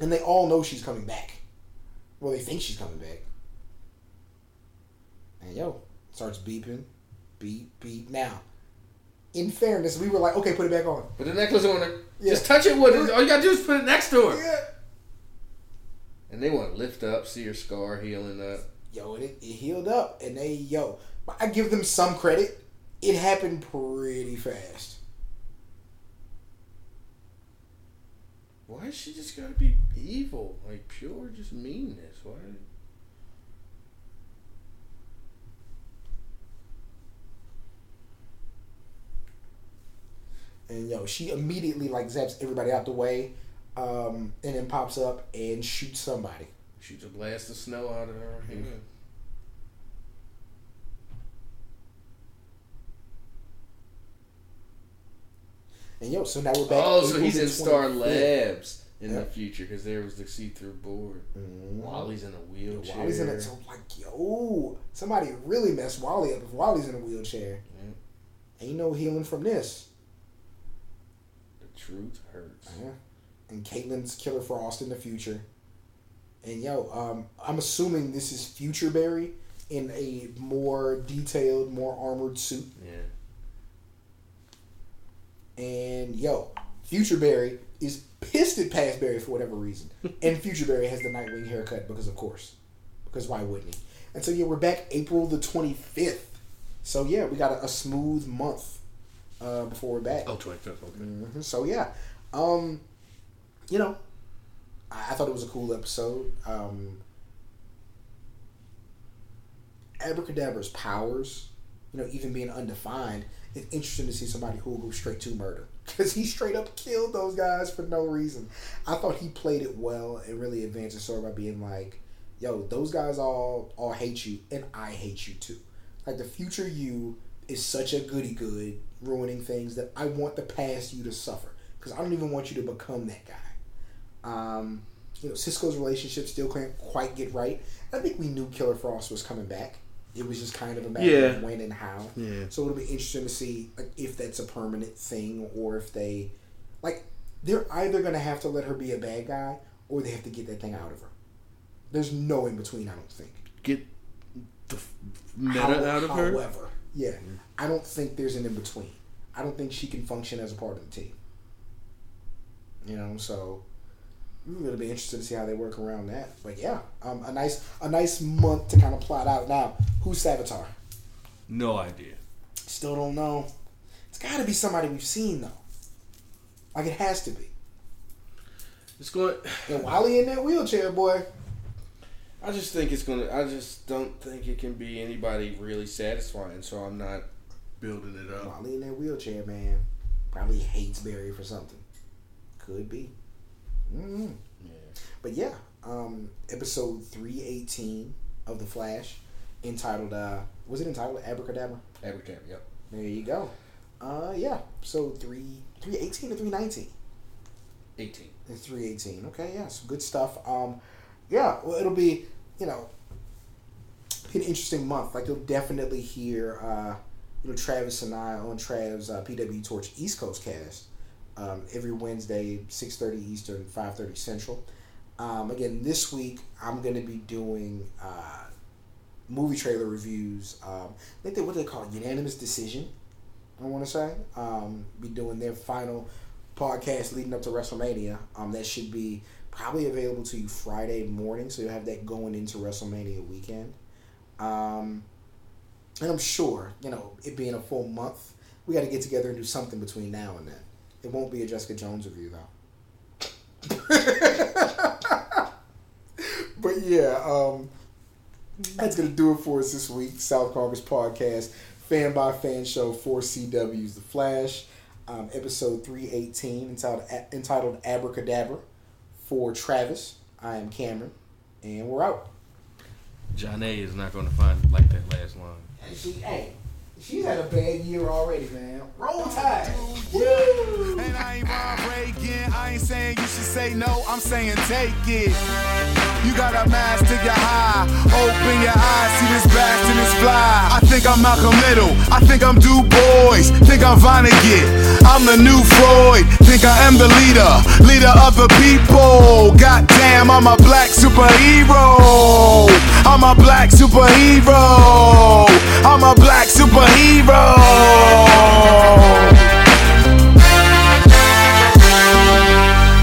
And they all know she's coming back. Well, they think she's coming back. And yo, starts beeping, beep, beep. Now, in fairness, we were like, okay, put it back on. Put the necklace on her. Yeah. Just touch it with it. All you gotta do is put it next to her. Yeah. And they want to lift up, see your scar healing up. Yo, it, it healed up, and they yo, I give them some credit. It happened pretty fast. Why is she just gotta be evil? Like pure just meanness. Why? And yo, she immediately like zaps everybody out the way, um, and then pops up and shoots somebody. Shoots a blast of snow out of her hand. And yo, so now we're back. Oh, so he's the in Star 25th. Labs in Yeah. the future because there was the see-through board. Mhm. Wally's in a wheelchair. Wally's in it. So like, yo, somebody really messed Wally up if Wally's in a wheelchair. Yeah. Ain't no healing from this. The truth hurts. Yeah. And Caitlin's Killer Frost in the future. And yo, um, I'm assuming this is Future Barry in a more detailed, more armored suit. Yeah. And yo, Future Barry is pissed at Past Barry for whatever reason. and Future Barry has the Nightwing haircut because, of course. Because why wouldn't he? And so, yeah, we're back April the 25th. So, yeah, we got a, a smooth month uh, before we're back. Oh, 25th, okay. hmm So, yeah. Um, you know, I, I thought it was a cool episode. Um, Abra Kadabra's powers, you know, even being undefined, it's interesting to see somebody who will go straight to murder because he straight up killed those guys for no reason. I thought he played it well and really advanced the story by being like, "Yo, those guys all all hate you, and I hate you too." Like the future you is such a goody good, ruining things that I want the past you to suffer because I don't even want you to become that guy. Um, you know, Cisco's relationship still can't quite get right. I think we knew Killer Frost was coming back. It was just kind of a matter Yeah. of when and how. Yeah. So it'll be interesting to see like, if that's a permanent thing or if they, like, they're either gonna have to let her be a bad guy or they have to get that thing out of her. There's no in between. I don't think. Get the meta How- out of her. However, yeah, I don't think there's an in between. I don't think she can function as a part of the team. You know, so it'll be interested to see how they work around that. But yeah, um, a nice a nice month to kind of plot out. Now, who's Savitar? No idea. Still don't know. It's got to be somebody we've seen though. Like it has to be. It's going. And Wally in that wheelchair, boy. I just think it's gonna. I just don't think it can be anybody really satisfying. So I'm not building it up. Wally in that wheelchair, man. Probably hates Barry for something. Could be. Mm Yeah. But yeah, um, episode three eighteen of the Flash, entitled uh, was it entitled Abra Kadabra? Abracadabra. Yep. There you go. Uh, yeah. So three three eighteen to three nineteen. 18. And three eighteen. Okay, yeah, some good stuff. Um, yeah, well, it'll be you know an interesting month. Like you'll definitely hear uh, you know Travis and I on Trav's uh, PW Torch East Coast cast um, every Wednesday, six thirty Eastern, five thirty Central. Um, again, this week I'm going to be doing uh, movie trailer reviews. Um, I think they what they call it, unanimous decision. I want to say um, be doing their final podcast leading up to WrestleMania. Um, that should be probably available to you Friday morning, so you'll have that going into WrestleMania weekend. Um, and I'm sure, you know, it being a full month, we got to get together and do something between now and then. It won't be a Jessica Jones review though. but yeah, um, that's gonna do it for us this week. South Congress podcast, fan by fan show for CW's The Flash, um, episode three eighteen entitled entitled Abra Kadabra for Travis. I am Cameron, and we're out. John A is not going to find like that last line. And she, hey, she's had a bad year already, man. Roll Tide. And I ain't Ron Reagan. I ain't saying you should say no. I'm saying take it. You got a mask to your high. Open your eyes, see this bastard is fly. I think I'm Malcolm Little. I think I'm Du Bois. Think I'm Vonnegut. I'm the new Freud. Think I am the leader. Leader of the people. Goddamn, I'm a black superhero. I'm a black superhero. I'm a black superhero.